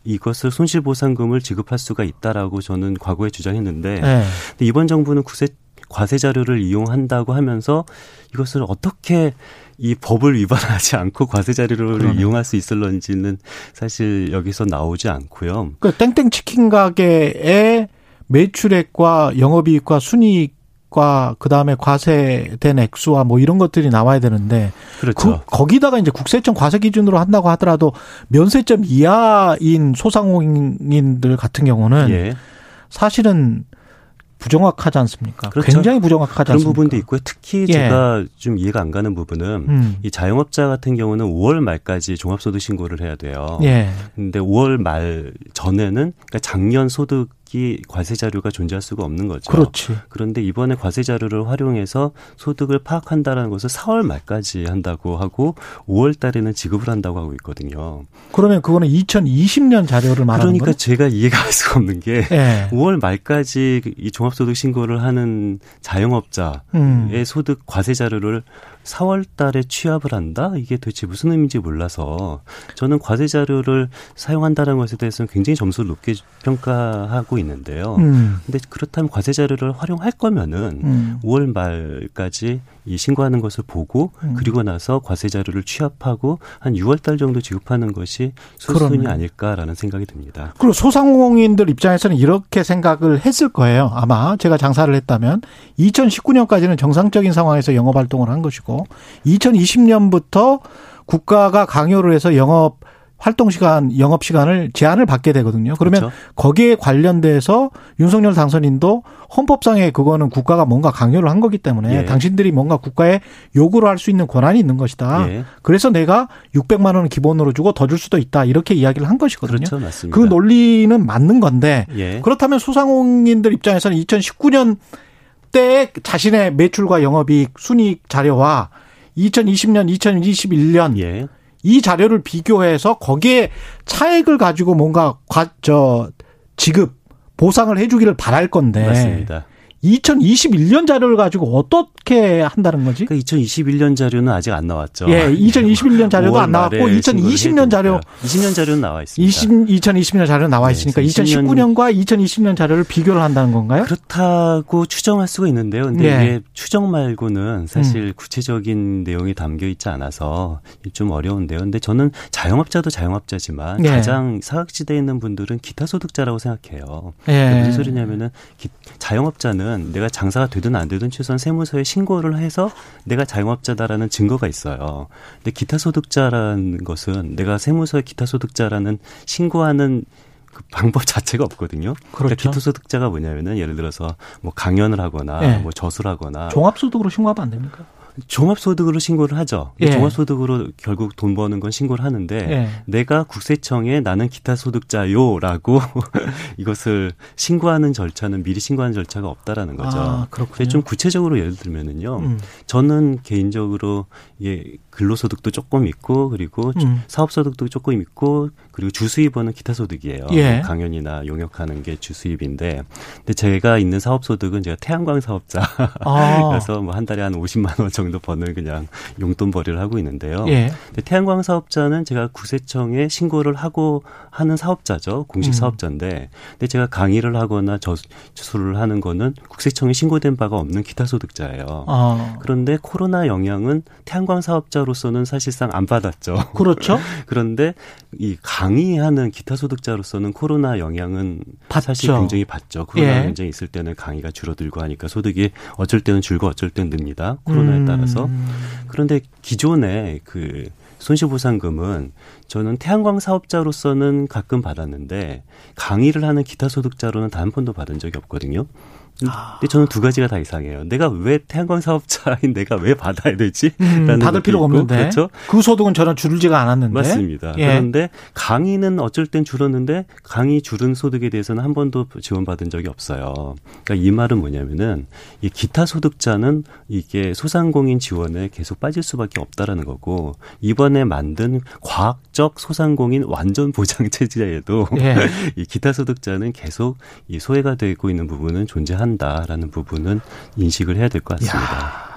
이것을 손실 보상금을 지급할 수가 있다라고 저는 과거에 주장했는데 예. 근데 이번 정부는 국세 과세 자료를 이용한다고 하면서 이것을 어떻게 이 법을 위반하지 않고 과세 자료를 그러네. 이용할 수 있을런지는 사실 여기서 나오지 않고요. 그 땡땡 치킨 가게의 매출액과 영업이익과 순이익 과 그다음에 과세된 액수와 뭐 이런 것들이 나와야 되는데 그렇죠. 그, 거기다가 이제 국세청 과세 기준으로 한다고 하더라도 면세점 이하인 소상공인들 같은 경우는 예. 사실은 부정확하지 않습니까? 그렇죠. 굉장히 부정확하지 그런 않습니까? 부분도 있고요. 특히 예. 제가 좀 이해가 안 가는 부분은 음. 이 자영업자 같은 경우는 5월 말까지 종합소득 신고를 해야 돼요. 예. 근데 5월 말 전에는 그러니까 작년 소득 이 과세 자료가 존재할 수가 없는 거죠. 그렇지. 그런데 이번에 과세 자료를 활용해서 소득을 파악한다라는 것을 4월 말까지 한다고 하고 5월 달에는 지급을 한다고 하고 있거든요. 그러면 그거는 2020년 자료를 말하는 그러니까 거예요? 제가 이해가 할 수가 없는 게 예. 5월 말까지 이 종합소득 신고를 하는 자영업자의 음. 소득 과세 자료를 4월 달에 취합을 한다? 이게 도대체 무슨 의미인지 몰라서 저는 과세 자료를 사용한다는 것에 대해서는 굉장히 점수를 높게 평가하고 있는데요. 음. 근데 그렇다면 과세 자료를 활용할 거면은 음. 5월 말까지 이 신고하는 것을 보고 음. 그리고 나서 과세 자료를 취합하고 한 6월 달 정도 지급하는 것이 수순이. 아닐까라는 생각이 듭니다. 그리고 소상공인들 입장에서는 이렇게 생각을 했을 거예요. 아마 제가 장사를 했다면 2019년까지는 정상적인 상황에서 영업 활동을 한 것이고 2020년부터 국가가 강요를 해서 영업 활동 시간, 영업 시간을 제한을 받게 되거든요. 그러면 그렇죠. 거기에 관련돼서 윤석열 당선인도 헌법상에 그거는 국가가 뭔가 강요를 한 거기 때문에 예. 당신들이 뭔가 국가에 요구를 할 수 있는 권한이 있는 것이다. 예. 그래서 내가 600만 원을 기본으로 주고 더 줄 수도 있다. 이렇게 이야기를 한 것이거든요. 그렇죠. 그 논리는 맞는 건데 예. 그렇다면 소상공인들 입장에서는 2019년 때 자신의 매출과 영업이익 순이익 자료와 2020년, 2021년 예. 이 자료를 비교해서 거기에 차액을 가지고 뭔가 과, 저 지급 보상을 해주기를 바랄 건데 맞습니다. 2021년 자료를 가지고 어떻게 한다는 거지? 그러니까 2021년 자료는 아직 안 나왔죠. 예, 2021년 자료도 5월 안 나왔고 말에 2020년 신고를 자료 해야 되니까. 20년 자료는 나와 있습니다. 20, 2020년 자료 나와 네, 있으니까 그래서 20년 2019년 과 2020년 자료를 비교를 한다는 건가요? 그렇다고 추정할 수가 있는데요. 근데 예. 이게 추정 말고는 사실 음. 구체적인 내용이 담겨 있지 않아서 좀 어려운데요. 근데 저는 자영업자도 자영업자지만 예. 가장 사각지대에 있는 분들은 기타 소득자라고 생각해요. 예. 무슨 소리냐면은 기- 자영업자는 내가 장사가 되든 안 되든 최소한 세무서에 신고를 해서 내가 자영업자다라는 증거가 있어요. 근데 기타 소득자라는 것은 내가 세무서에 기타 소득자라는 신고하는 그 방법 자체가 없거든요. 그러니까 그렇죠. 기타 소득자가 뭐냐면은 예를 들어서 뭐 강연을 하거나 예. 뭐 저수를 하거나 종합소득으로 신고하면 안 됩니까? 종합소득으로 신고를 하죠. 예. 종합소득으로 결국 돈 버는 건 신고를 하는데 예. 내가 국세청에 나는 기타 소득자요라고 이것을 신고하는 절차는 미리 신고하는 절차가 없다라는 거죠. 아, 그렇군요. 좀 구체적으로 예를 들면은요. 음. 저는 개인적으로 이게 근로소득도 조금 있고 그리고 주- 음. 사업소득도 조금 있고 그리고 주수입원은 기타 소득이에요. 예. 뭐 강연이나 용역하는 게 주수입인데 근데 제가 있는 사업소득은 제가 태양광 사업자 아. 그래서 뭐 한 달에 한 50만 원 정도 정도 버는 그냥 용돈벌이를 하고 있는데요. 예. 태양광 사업자는 제가 구세청에 신고를 하고 하는 사업자죠. 공식 음. 사업자인데 근데 제가 강의를 하거나 저수를 하는 거는 국세청에 신고된 바가 없는 기타 소득자예요. 어. 그런데 코로나 영향은 태양광 사업자로서는 사실상 안 받았죠. 그렇죠. 그런데 이 강의하는 기타 소득자로서는 코로나 영향은 사실 받죠. 굉장히 받죠. 코로나 예. 굉장히 있을 때는 강의가 줄어들고 하니까 소득이 어쩔 때는 줄고 어쩔 때는 늡니다. 코로나에 음. 따라서. 그런데 기존에 그 손실보상금은 저는 태양광 사업자로서는 가끔 받았는데 강의를 하는 기타 소득자로는 단 한 번도 받은 적이 없거든요. 아. 근데 저는 두 가지가 다 이상해요. 내가 왜 태양광 사업자인 내가 왜 받아야 되지? 음, 받을 필요가 있고, 없는데. 그렇죠? 그 소득은 저는 줄지가 않았는데. 맞습니다. 예. 그런데 강의는 어쩔 땐 줄었는데 강의 줄은 소득에 대해서는 한 번도 지원받은 적이 없어요. 그러니까 이 말은 뭐냐면은 이 기타 소득자는 이게 소상공인 지원에 계속 빠질 수밖에 없다라는 거고 이번에 만든 과학적 소상공인 완전 보장 체제에도 예. 이 기타 소득자는 계속 이 소외가 되고 있는 부분은 존재 한다라는 부분은 인식을 해야 될 것 같습니다.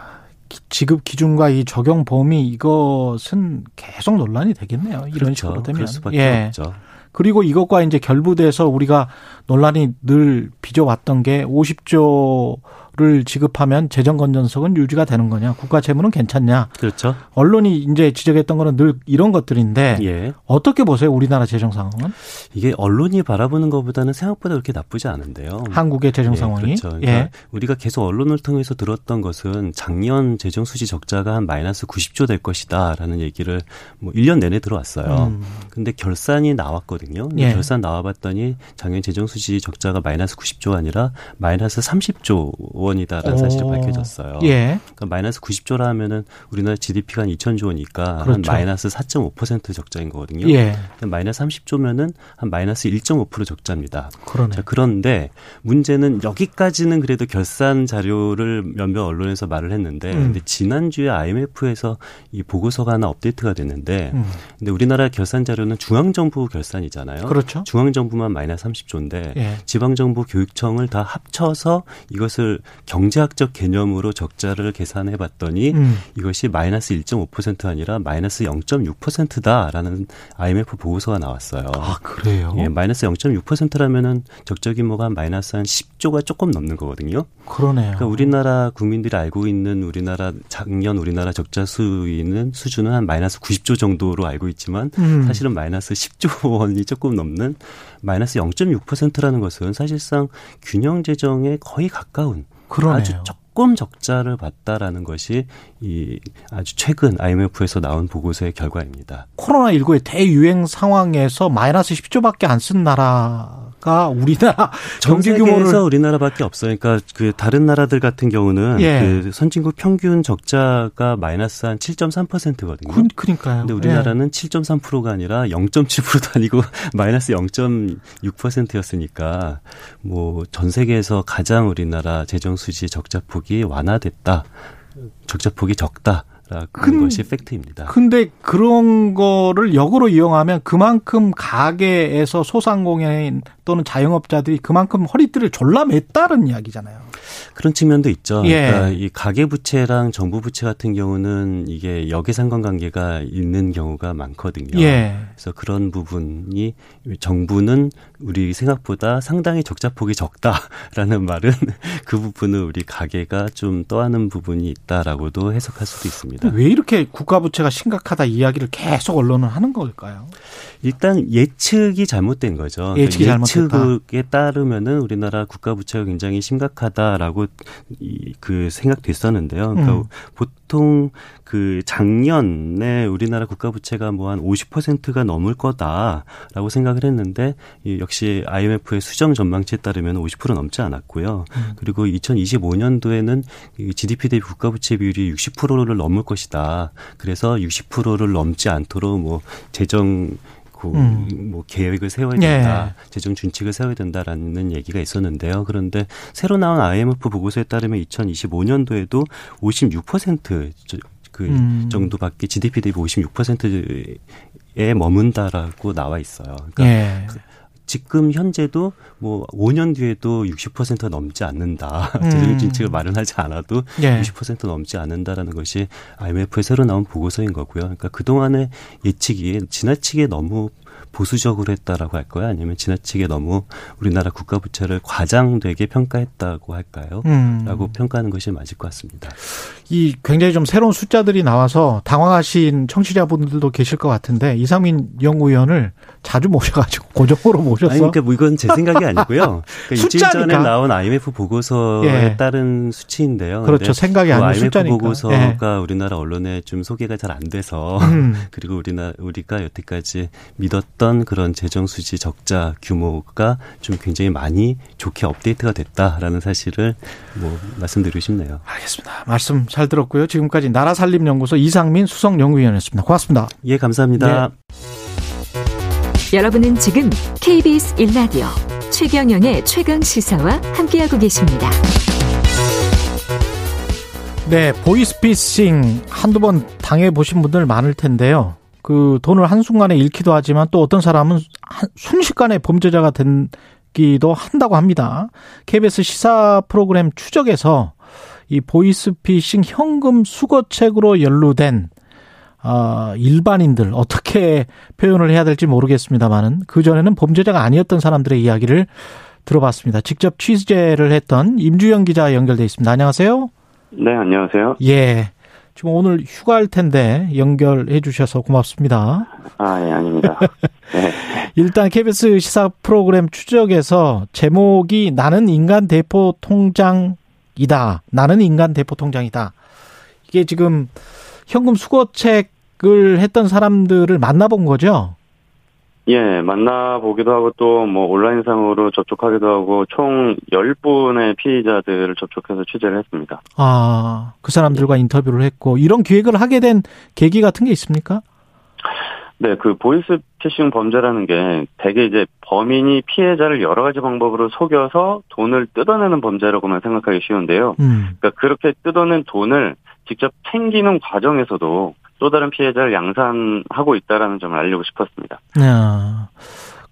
기- 지급 기준과 이 적용 범위 이것은 계속 논란이 되겠네요. 이런 그렇죠. 식으로 되면. 예. 없죠. 그리고 이것과 이제 결부돼서 우리가 논란이 늘 빚어왔던 게 50조 를 지급하면 재정 건전성은 유지가 되는 거냐, 국가 채무는 괜찮냐. 그렇죠. 언론이 이제 지적했던 거는 늘 이런 것들인데 예. 어떻게 보세요, 우리나라 재정 상황은? 이게 언론이 바라보는 것보다는 생각보다 그렇게 나쁘지 않은데요. 한국의 재정 예, 상황이. 그렇죠. 그러니까 예. 우리가 계속 언론을 통해서 들었던 것은 작년 재정 수지 적자가 한 마이너스 90조 될 것이다라는 얘기를 뭐 1년 내내 들어왔어요. 음. 근데 결산이 나왔거든요. 예. 결산 나와봤더니 작년 재정 수지 적자가 마이너스 90조 아니라 마이너스 30조 원이다라는 사실이 오. 밝혀졌어요. 예. 그러니까 마이너스 90조라 하면은 우리나라 GDP가 한 2천조 원이니까 한 그렇죠. 마이너스 4.5% 적자인 거거든요. 예. 마이너스 30조면은 한 마이너스 1.5% 적자입니다. 그러네. 자, 그런데 문제는 여기까지는 그래도 결산 자료를 몇몇 언론에서 말을 했는데 음. 근데 지난주에 IMF에서 이 보고서가 하나 업데이트가 됐는데 음. 근데 우리나라 결산 자료는 중앙 정부 결산이잖아요. 그렇죠. 중앙 정부만 마이너스 30조인데 예. 지방 정부 교육청을 다 합쳐서 이것을 경제학적 개념으로 적자를 계산해 봤더니 음. 이것이 마이너스 1.5% 아니라 마이너스 0.6%다라는 IMF 보고서가 나왔어요. 아, 그래요? 예, 마이너스 0.6%라면은 적자 규모가 한 마이너스 한 10조가 조금 넘는 거거든요. 그러네요. 그러니까 우리나라 국민들이 알고 있는 우리나라 작년 우리나라 적자 수위는 수준은 한 마이너스 90조 정도로 알고 있지만 음. 사실은 마이너스 10조 원이 조금 넘는 마이너스 0.6%라는 것은 사실상 균형 재정에 거의 가까운 그러네요. 아주 조금 적자를 봤다라는 것이 이 아주 최근 IMF에서 나온 보고서의 결과입니다. 코로나19의 대유행 상황에서 마이너스 10조밖에 안 쓴 나라 가 우리나라 전 경제 규모를 우리나라밖에 없어요. 그러니까 그 다른 나라들 같은 경우는 예. 그 선진국 평균 적자가 마이너스 한 7.3%거든요. 그, 그러니까요. 근데 우리나라는 7.3%가 아니라 0.7%도 아니고 마이너스 0.6%였으니까 뭐 전 세계에서 가장 우리나라 재정 수지 적자 폭이 완화됐다. 적자 폭이 적다. 라는 근- 것이 팩트입니다. 근데 그런 거를 역으로 이용하면 그만큼 가게에서 소상공인 또는 자영업자들이 그만큼 허리띠를 졸라 맸다는 이야기잖아요. 그런 측면도 있죠. 예. 그러니까 이 가계 부채랑 정부 부채 같은 경우는 이게 역외상관 관계가 있는 경우가 많거든요. 예. 그래서 그런 부분이 정부는 우리 생각보다 상당히 적자폭이 적다라는 말은 그 부분을 우리 가계가 좀 떠안은 부분이 있다라고도 해석할 수도 있습니다. 왜 이렇게 국가 부채가 심각하다 이야기를 계속 언론은 하는 걸까요? 일단 예측이 잘못된 거죠. 예측이 그러니까. 예측에 따르면은 우리나라 국가 부채가 굉장히 심각하다라고 이, 그 생각됐었는데요. 그러니까 음. 보통 그 작년에 우리나라 국가 부채가 뭐 한 50%가 넘을 거다라고 생각을 했는데 이 역시 IMF의 수정 전망치에 따르면 50% 넘지 않았고요. 음. 그리고 2025년도에는 GDP 대비 국가 부채 비율이 60%를 넘을 것이다. 그래서 60%를 넘지 않도록 뭐 재정 그 음. 뭐 계획을 세워야 된다. 재정 준칙을 세워야 된다라는 얘기가 있었는데요. 그런데 새로 나온 IMF 보고서에 따르면 2025년도에도 56% 그 음. 정도밖에 GDP 대비 56%에 머문다라고 나와 있어요. 그러니까 예. 지금 현재도 뭐 5년 뒤에도 60% 넘지 않는다. 음. 재정 진칙을 마련하지 않아도 예. 60% 넘지 않는다라는 것이 IMF의 새로 나온 보고서인 거고요. 그러니까 그동안의 예측이 지나치게 너무 보수적으로 했다라고 할까요? 아니면 지나치게 너무 우리나라 국가 부채를 과장되게 평가했다고 할까요? 음. 라고 평가하는 것이 맞을 것 같습니다. 이 굉장히 좀 새로운 숫자들이 나와서 당황하신 청취자분들도 계실 것 같은데 이상민 연구위원을 자주 모셔가지고 고정으로 모셨어. 아니, 그러니까 뭐 이건 제 생각이 아니고요. 그러니까 일주일 전에. 나온 IMF 보고서에 예. 따른 수치인데요. 그렇죠. 생각이 그 아닌 IMF 숫자니까. 보고서가 우리나라 언론에 좀 소개가 잘 안 돼서 음. 그리고 우리나 우리가 여태까지 믿었던 그런 재정 수지 적자 규모가 좀 굉장히 많이 좋게 업데이트가 됐다라는 사실을 뭐 말씀드리고 싶네요. 알겠습니다. 말씀 잘 들었고요. 지금까지 나라 살림 연구소 이상민 수석 연구위원이었습니다. 고맙습니다. 예, 감사합니다. 여러분은 지금 KBS 1라디오 최경영의 최강 시사와 함께하고 계십니다. 네, 보이스피싱 한두 번 당해 보신 분들 많을 텐데요. 그 돈을 한순간에 잃기도 하지만 또 어떤 사람은 한- 순식간에 범죄자가 되기도 한다고 합니다. KBS 시사 프로그램 추적에서 이 보이스피싱 현금 수거책으로 연루된 어, 일반인들 어떻게 표현을 해야 될지 모르겠습니다만은 그 전에는 범죄자가 아니었던 사람들의 이야기를 들어봤습니다. 직접 취재를 했던 임주영 기자 연결돼 있습니다. 안녕하세요. 네, 안녕하세요. 예. 지금 오늘 휴가할 텐데 연결해 주셔서 고맙습니다. 아, 예, 아닙니다. 네. 일단 KBS 시사 프로그램 추적에서 제목이 나는 인간 대포 통장이다. 나는 인간 대포 통장이다. 이게 지금 현금 수거책을 했던 사람들을 만나본 거죠? 예, 만나보기도 하고 또 뭐 온라인상으로 접촉하기도 하고 총 10분의 피의자들을 접촉해서 취재를 했습니다. 아, 그 사람들과 인터뷰를 했고 이런 기획을 하게 된 계기 같은 게 있습니까? 네, 그 보이스 피싱 범죄라는 게 대개 이제 범인이 피해자를 여러 가지 방법으로 속여서 돈을 뜯어내는 범죄라고만 생각하기 쉬운데요. 음. 그러니까 그렇게 뜯어낸 돈을 직접 챙기는 과정에서도 또 다른 피해자를 양산하고 있다라는 점을 알리고 싶었습니다. 야.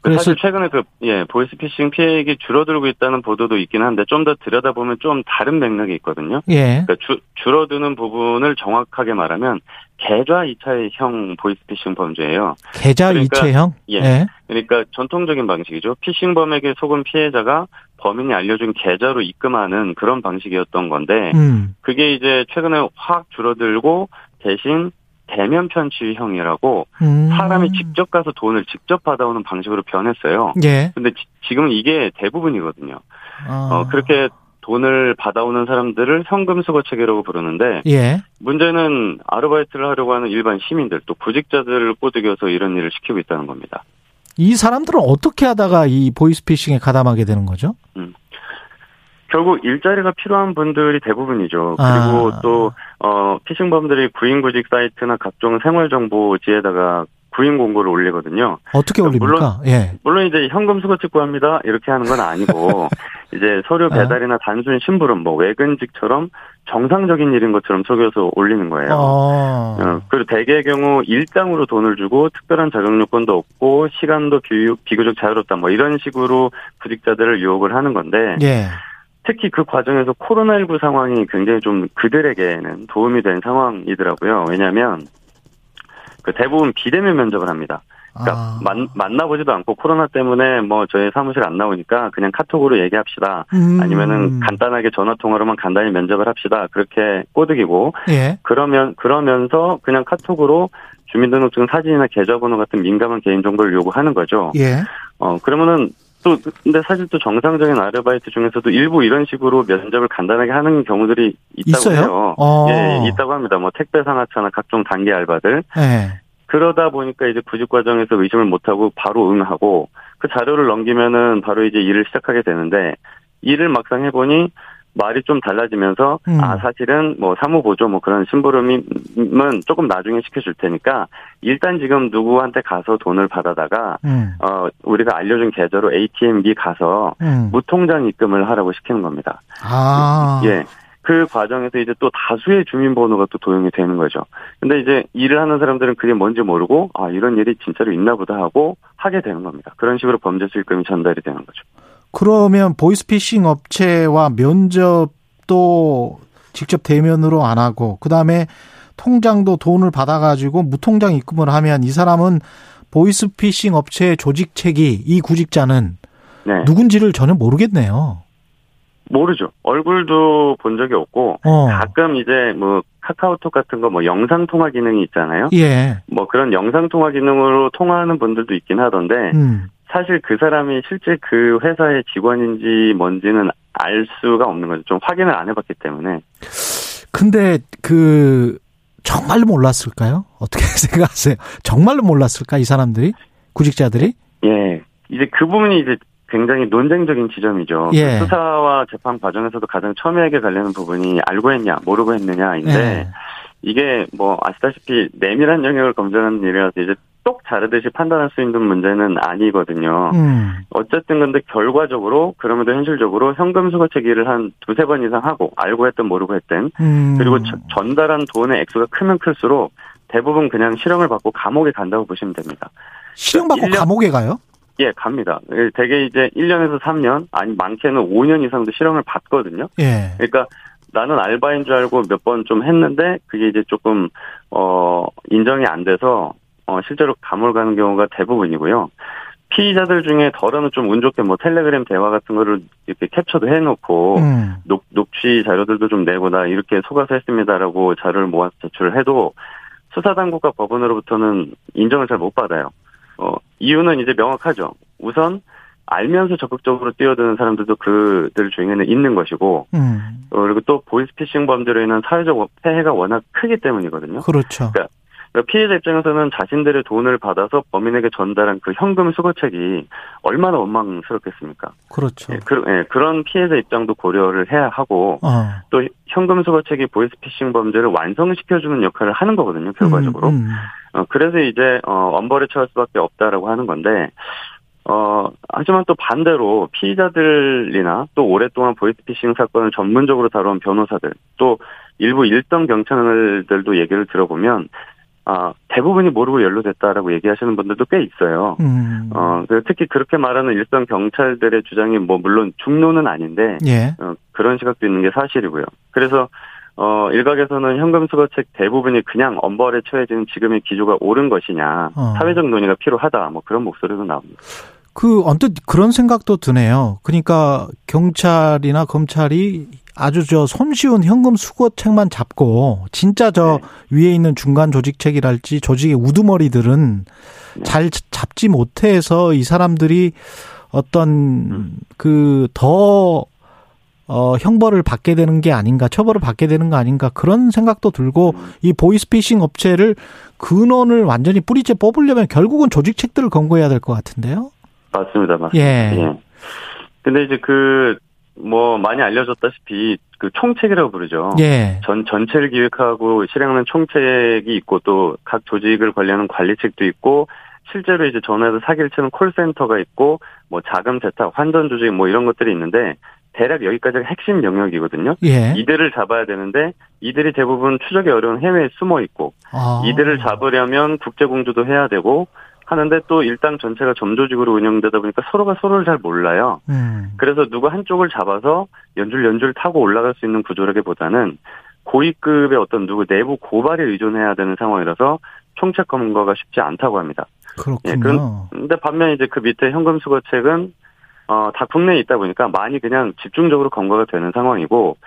그래서 사실 최근에 그, 예, 보이스피싱 피해액이 줄어들고 있다는 보도도 있긴 한데 좀 더 들여다보면 좀 다른 맥락이 있거든요. 예. 그러니까 주, 줄어드는 부분을 정확하게 말하면 계좌 이체형 보이스피싱 범죄예요. 계좌 그러니까- 이체형? 예. 그러니까 전통적인 방식이죠. 피싱범에게 속은 피해자가 범인이 알려준 계좌로 입금하는 그런 방식이었던 건데 음. 그게 이제 최근에 확 줄어들고 대신 대면 편취형이라고 음. 사람이 직접 가서 돈을 직접 받아오는 방식으로 변했어요. 예. 근데 지- 지금 이게 대부분이거든요. 아. 어, 그렇게 돈을 받아오는 사람들을 현금 수거 체계라고 부르는데 예. 문제는 아르바이트를 하려고 하는 일반 시민들 또 구직자들을 꼬드겨서 이런 일을 시키고 있다는 겁니다. 이 사람들은 어떻게 하다가 이 보이스피싱에 가담하게 되는 거죠? 결국 일자리가 필요한 분들이 대부분이죠. 아. 그리고 또 어, 피싱범들이 구인구직 사이트나 각종 생활정보지에다가 구인 공고를 올리거든요. 어떻게 그러니까 올립니까? 예. 물론 이제 현금 수거책 구합니다 이렇게 하는 건 아니고 이제 서류 아. 배달이나 단순 심부름 뭐 외근직처럼 정상적인 일인 것처럼 속여서 올리는 거예요. 어. 어, 그리고 대개의 경우 일당으로 돈을 주고 특별한 자격 요건도 없고 시간도 비, 비교적 자유롭다 뭐 이런 식으로 구직자들을 유혹을 하는 건데 예. 특히 그 과정에서 코로나19 상황이 굉장히 좀 그들에게는 도움이 된 상황이더라고요. 왜냐하면 그 대부분 비대면 면접을 합니다. 그러니까 아. 만, 만나보지도 않고 코로나 때문에 뭐 저희 사무실 안 나오니까 그냥 카톡으로 얘기합시다. 음. 아니면은 간단하게 전화 통화로만 간단히 면접을 합시다. 그렇게 꼬드기고 예. 그러면 그러면서 그냥 카톡으로 주민등록증 사진이나 계좌번호 같은 민감한 개인 정보를 요구하는 거죠. 예. 어 그러면은 또 근데 사실 또 정상적인 아르바이트 중에서도 일부 이런 식으로 면접을 간단하게 하는 경우들이 있다고 있어요? 해요. 어. 예, 있다고 합니다. 뭐 택배 상하차나 각종 단기 알바들. 예. 그러다 보니까 이제 구직 과정에서 의심을 못 하고 바로 응하고 그 자료를 넘기면은 바로 이제 일을 시작하게 되는데 일을 막상 해보니 말이 좀 달라지면서 음. 아 사실은 뭐 사무 보조 뭐 그런 심부름은 조금 나중에 시켜줄 테니까 일단 지금 누구한테 가서 돈을 받아다가 음. 어 우리가 알려준 계좌로 ATM기 가서 음. 무통장 입금을 하라고 시키는 겁니다. 아. 예. 그 과정에서 이제 또 다수의 주민번호가 또 도용이 되는 거죠. 근데 이제 일을 하는 사람들은 그게 뭔지 모르고 아 이런 일이 진짜로 있나 보다 하고 하게 되는 겁니다. 그런 식으로 범죄 수익금이 전달이 되는 거죠. 그러면 보이스피싱 업체와 면접도 직접 대면으로 안 하고 그다음에 통장도 돈을 받아가지고 무통장 입금을 하면 이 사람은 보이스피싱 업체의 조직책이 이 구직자는 네. 누군지를 전혀 모르겠네요. 모르죠. 얼굴도 본 적이 없고 어. 가끔 이제 뭐 카카오톡 같은 거 뭐 영상 통화 기능이 있잖아요. 예. 뭐 그런 영상 통화 기능으로 통화하는 분들도 있긴 하던데 음. 사실 그 사람이 실제 그 회사의 직원인지 뭔지는 알 수가 없는 거죠. 좀 확인을 안 해봤기 때문에. 근데 그 정말로 몰랐을까요? 어떻게 생각하세요? 정말로 몰랐을까 이 사람들이 구직자들이? 예. 이제 그 부분이 이제 굉장히 논쟁적인 지점이죠. 예. 그 수사와 재판 과정에서도 가장 첨예하게 관련된 부분이 알고 했냐, 모르고 했느냐인데 예. 이게 뭐 아시다시피 내밀한 영역을 검증하는 일이라서 이제 똑 자르듯이 판단할 수 있는 문제는 아니거든요. 음. 어쨌든 근데 결과적으로 그럼에도 현실적으로 현금 수거책 일을 한 두세 번 이상 하고 알고 했든 모르고 했든 음. 그리고 저- 전달한 돈의 액수가 크면 클수록 대부분 그냥 실형을 받고 감옥에 간다고 보시면 됩니다. 실형 받고 일 년- 감옥에 가요? 예, 갑니다. 예, 대개 이제 1년에서 3년, 아니 많게는 5년 이상도 실형을 받거든요. 예. 그러니까 나는 알바인 줄 알고 몇 번 좀 했는데 그게 이제 조금 어 인정이 안 돼서 어 실제로 감옥을 가는 경우가 대부분이고요. 피의자들 중에 덜어는 좀 운 좋게 뭐 텔레그램 대화 같은 거를 이렇게 캡처도 해놓고 음. 녹, 녹취 자료들도 좀 내고 나 이렇게 속아서 했습니다라고 자료를 모아서 제출을 해도 수사당국과 법원으로부터는 인정을 잘 못 받아요. 어, 이유는 이제 명확하죠. 우선 알면서 적극적으로 뛰어드는 사람들도 그들 중에는 있는 것이고, 음. 어, 그리고 또 보이스피싱 범죄로 인한 사회적 폐해가 워낙 크기 때문이거든요. 그렇죠. 그러니까 피해자 입장에서는 자신들의 돈을 받아서 범인에게 전달한 그 현금 수거책이 얼마나 원망스럽겠습니까? 그렇죠. 예, 그, 예, 그런 피해자 입장도 고려를 해야 하고 어. 또 현금 수거책이 보이스피싱 범죄를 완성시켜주는 역할을 하는 거거든요. 결과적으로. 음, 음. 어, 그래서 이제 어, 엄벌에 처할 수밖에 없다라고 하는 건데 어, 하지만 또 반대로 피의자들이나 또 오랫동안 보이스피싱 사건을 전문적으로 다룬 변호사들 또 일부 일선 경찰들도 얘기를 들어보면 아, 대부분이 모르고 연루됐다라고 얘기하시는 분들도 꽤 있어요. 음. 어, 그 특히 그렇게 말하는 일선 경찰들의 주장이 뭐 물론 중론은 아닌데 예. 어, 그런 시각도 있는 게 사실이고요. 그래서 어, 일각에서는 현금 수거책 대부분이 그냥 엄벌에 처해지는 지금의 기조가 옳은 것이냐, 어. 사회적 논의가 필요하다, 뭐 그런 목소리도 나옵니다. 그 언뜻 그런 생각도 드네요. 그러니까 경찰이나 검찰이 아주 저 손쉬운 현금 수거책만 잡고 진짜 저 위에 있는 중간 조직책이랄지 조직의 우두머리들은 잘 잡지 못해서 이 사람들이 어떤 그더 어, 형벌을 받게 되는 게 아닌가, 처벌을 받게 되는 거 아닌가, 그런 생각도 들고, 이 보이스피싱 업체를 근원을 완전히 뿌리째 뽑으려면 결국은 조직책들을 검거해야 될 것 같은데요? 맞습니다, 맞습니다. 예. 근데 이제 그, 뭐, 많이 알려졌다시피, 그 총책이라고 부르죠. 예. 전, 전체를 기획하고 실행하는 총책이 있고, 또 각 조직을 관리하는 관리책도 있고, 실제로 이제 전화해서 사기를 치는 콜센터가 있고, 뭐 자금 세탁, 환전 조직 뭐 이런 것들이 있는데, 대략 여기까지가 핵심 영역이거든요. 예. 이들을 잡아야 되는데, 이들이 대부분 추적이 어려운 해외에 숨어 있고, 아. 이들을 잡으려면 국제 공조도 해야 되고, 하는데 또 일당 전체가 점조직으로 운영되다 보니까 서로가 서로를 잘 몰라요. 음. 그래서 누구 한쪽을 잡아서 연줄 연줄 타고 올라갈 수 있는 구조라기보다는 고위급의 어떤 누구 내부 고발에 의존해야 되는 상황이라서 총책 검거가 쉽지 않다고 합니다. 예, 그렇군요. 근데 반면 이제 그 밑에 현금 수거책은 어, 다 국내에 있다 보니까 많이 그냥 집중적으로 검거가 되는 상황이고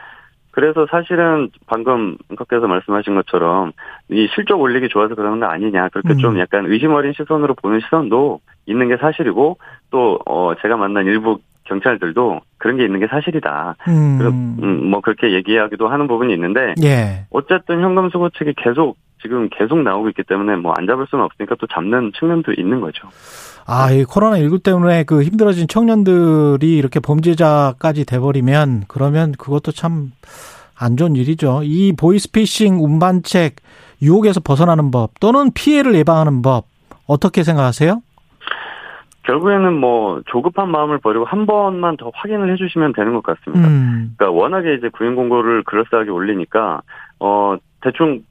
그래서 사실은 방금 앵커께서 말씀하신 것처럼 이 실적 올리기 좋아서 그러는 거 아니냐 그렇게 음. 좀 약간 의심 어린 시선으로 보는 시선도 있는 게 사실이고 또 어, 제가 만난 일부 경찰들도 그런 게 있는 게 사실이다. 음. 그래서 음, 뭐 그렇게 얘기하기도 하는 부분이 있는데 예. 어쨌든 현금 수거책이 계속 지금 계속 나오고 있기 때문에 뭐 안 잡을 수는 없으니까 또 잡는 측면도 있는 거죠. 아, 이 코로나 19 때문에 그 힘들어진 청년들이 이렇게 범죄자까지 돼버리면 그러면 그것도 참 안 좋은 일이죠. 이 보이스피싱 운반책 유혹에서 벗어나는 법 또는 피해를 예방하는 법 어떻게 생각하세요? 결국에는 뭐 조급한 마음을 버리고 한 번만 더 확인을 해주시면 되는 것 같습니다. 음. 그러니까 워낙에 이제 구인 공고를 그럴싸하게 올리니까 어 대충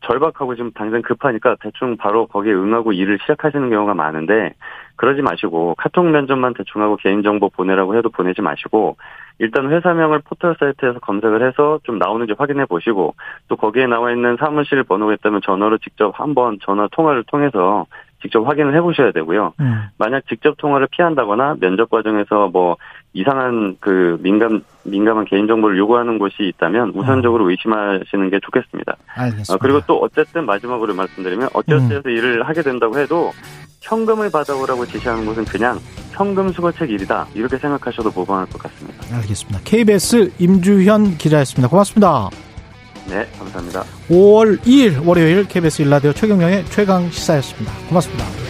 절박하고 지금 당장 급하니까 대충 바로 거기에 응하고 일을 시작하시는 경우가 많은데 그러지 마시고 카톡 면접만 대충 하고 개인정보 보내라고 해도 보내지 마시고 일단 회사명을 포털 사이트에서 검색을 해서 좀 나오는지 확인해 보시고 또 거기에 나와 있는 사무실 번호가 있다면 전화로 직접 한번 전화 통화를 통해서 직접 확인을 해 보셔야 되고요. 음. 만약 직접 통화를 피한다거나 면접 과정에서 뭐 이상한 그 민감 민감한 개인 정보를 요구하는 곳이 있다면 우선적으로 의심하시는 게 좋겠습니다. 알겠습니다. 어, 그리고 또 어쨌든 마지막으로 말씀드리면 어찌어찌해서 일을 하게 된다고 해도 현금을 받아오라고 지시하는 곳은 그냥 현금 수거책 일이다 이렇게 생각하셔도 무방할 것 같습니다. 알겠습니다. KBS 임주현 기자였습니다. 고맙습니다. 네, 감사합니다. 5월 2일 월요일 KBS 일라디오 최경영의 최강 시사였습니다. 고맙습니다.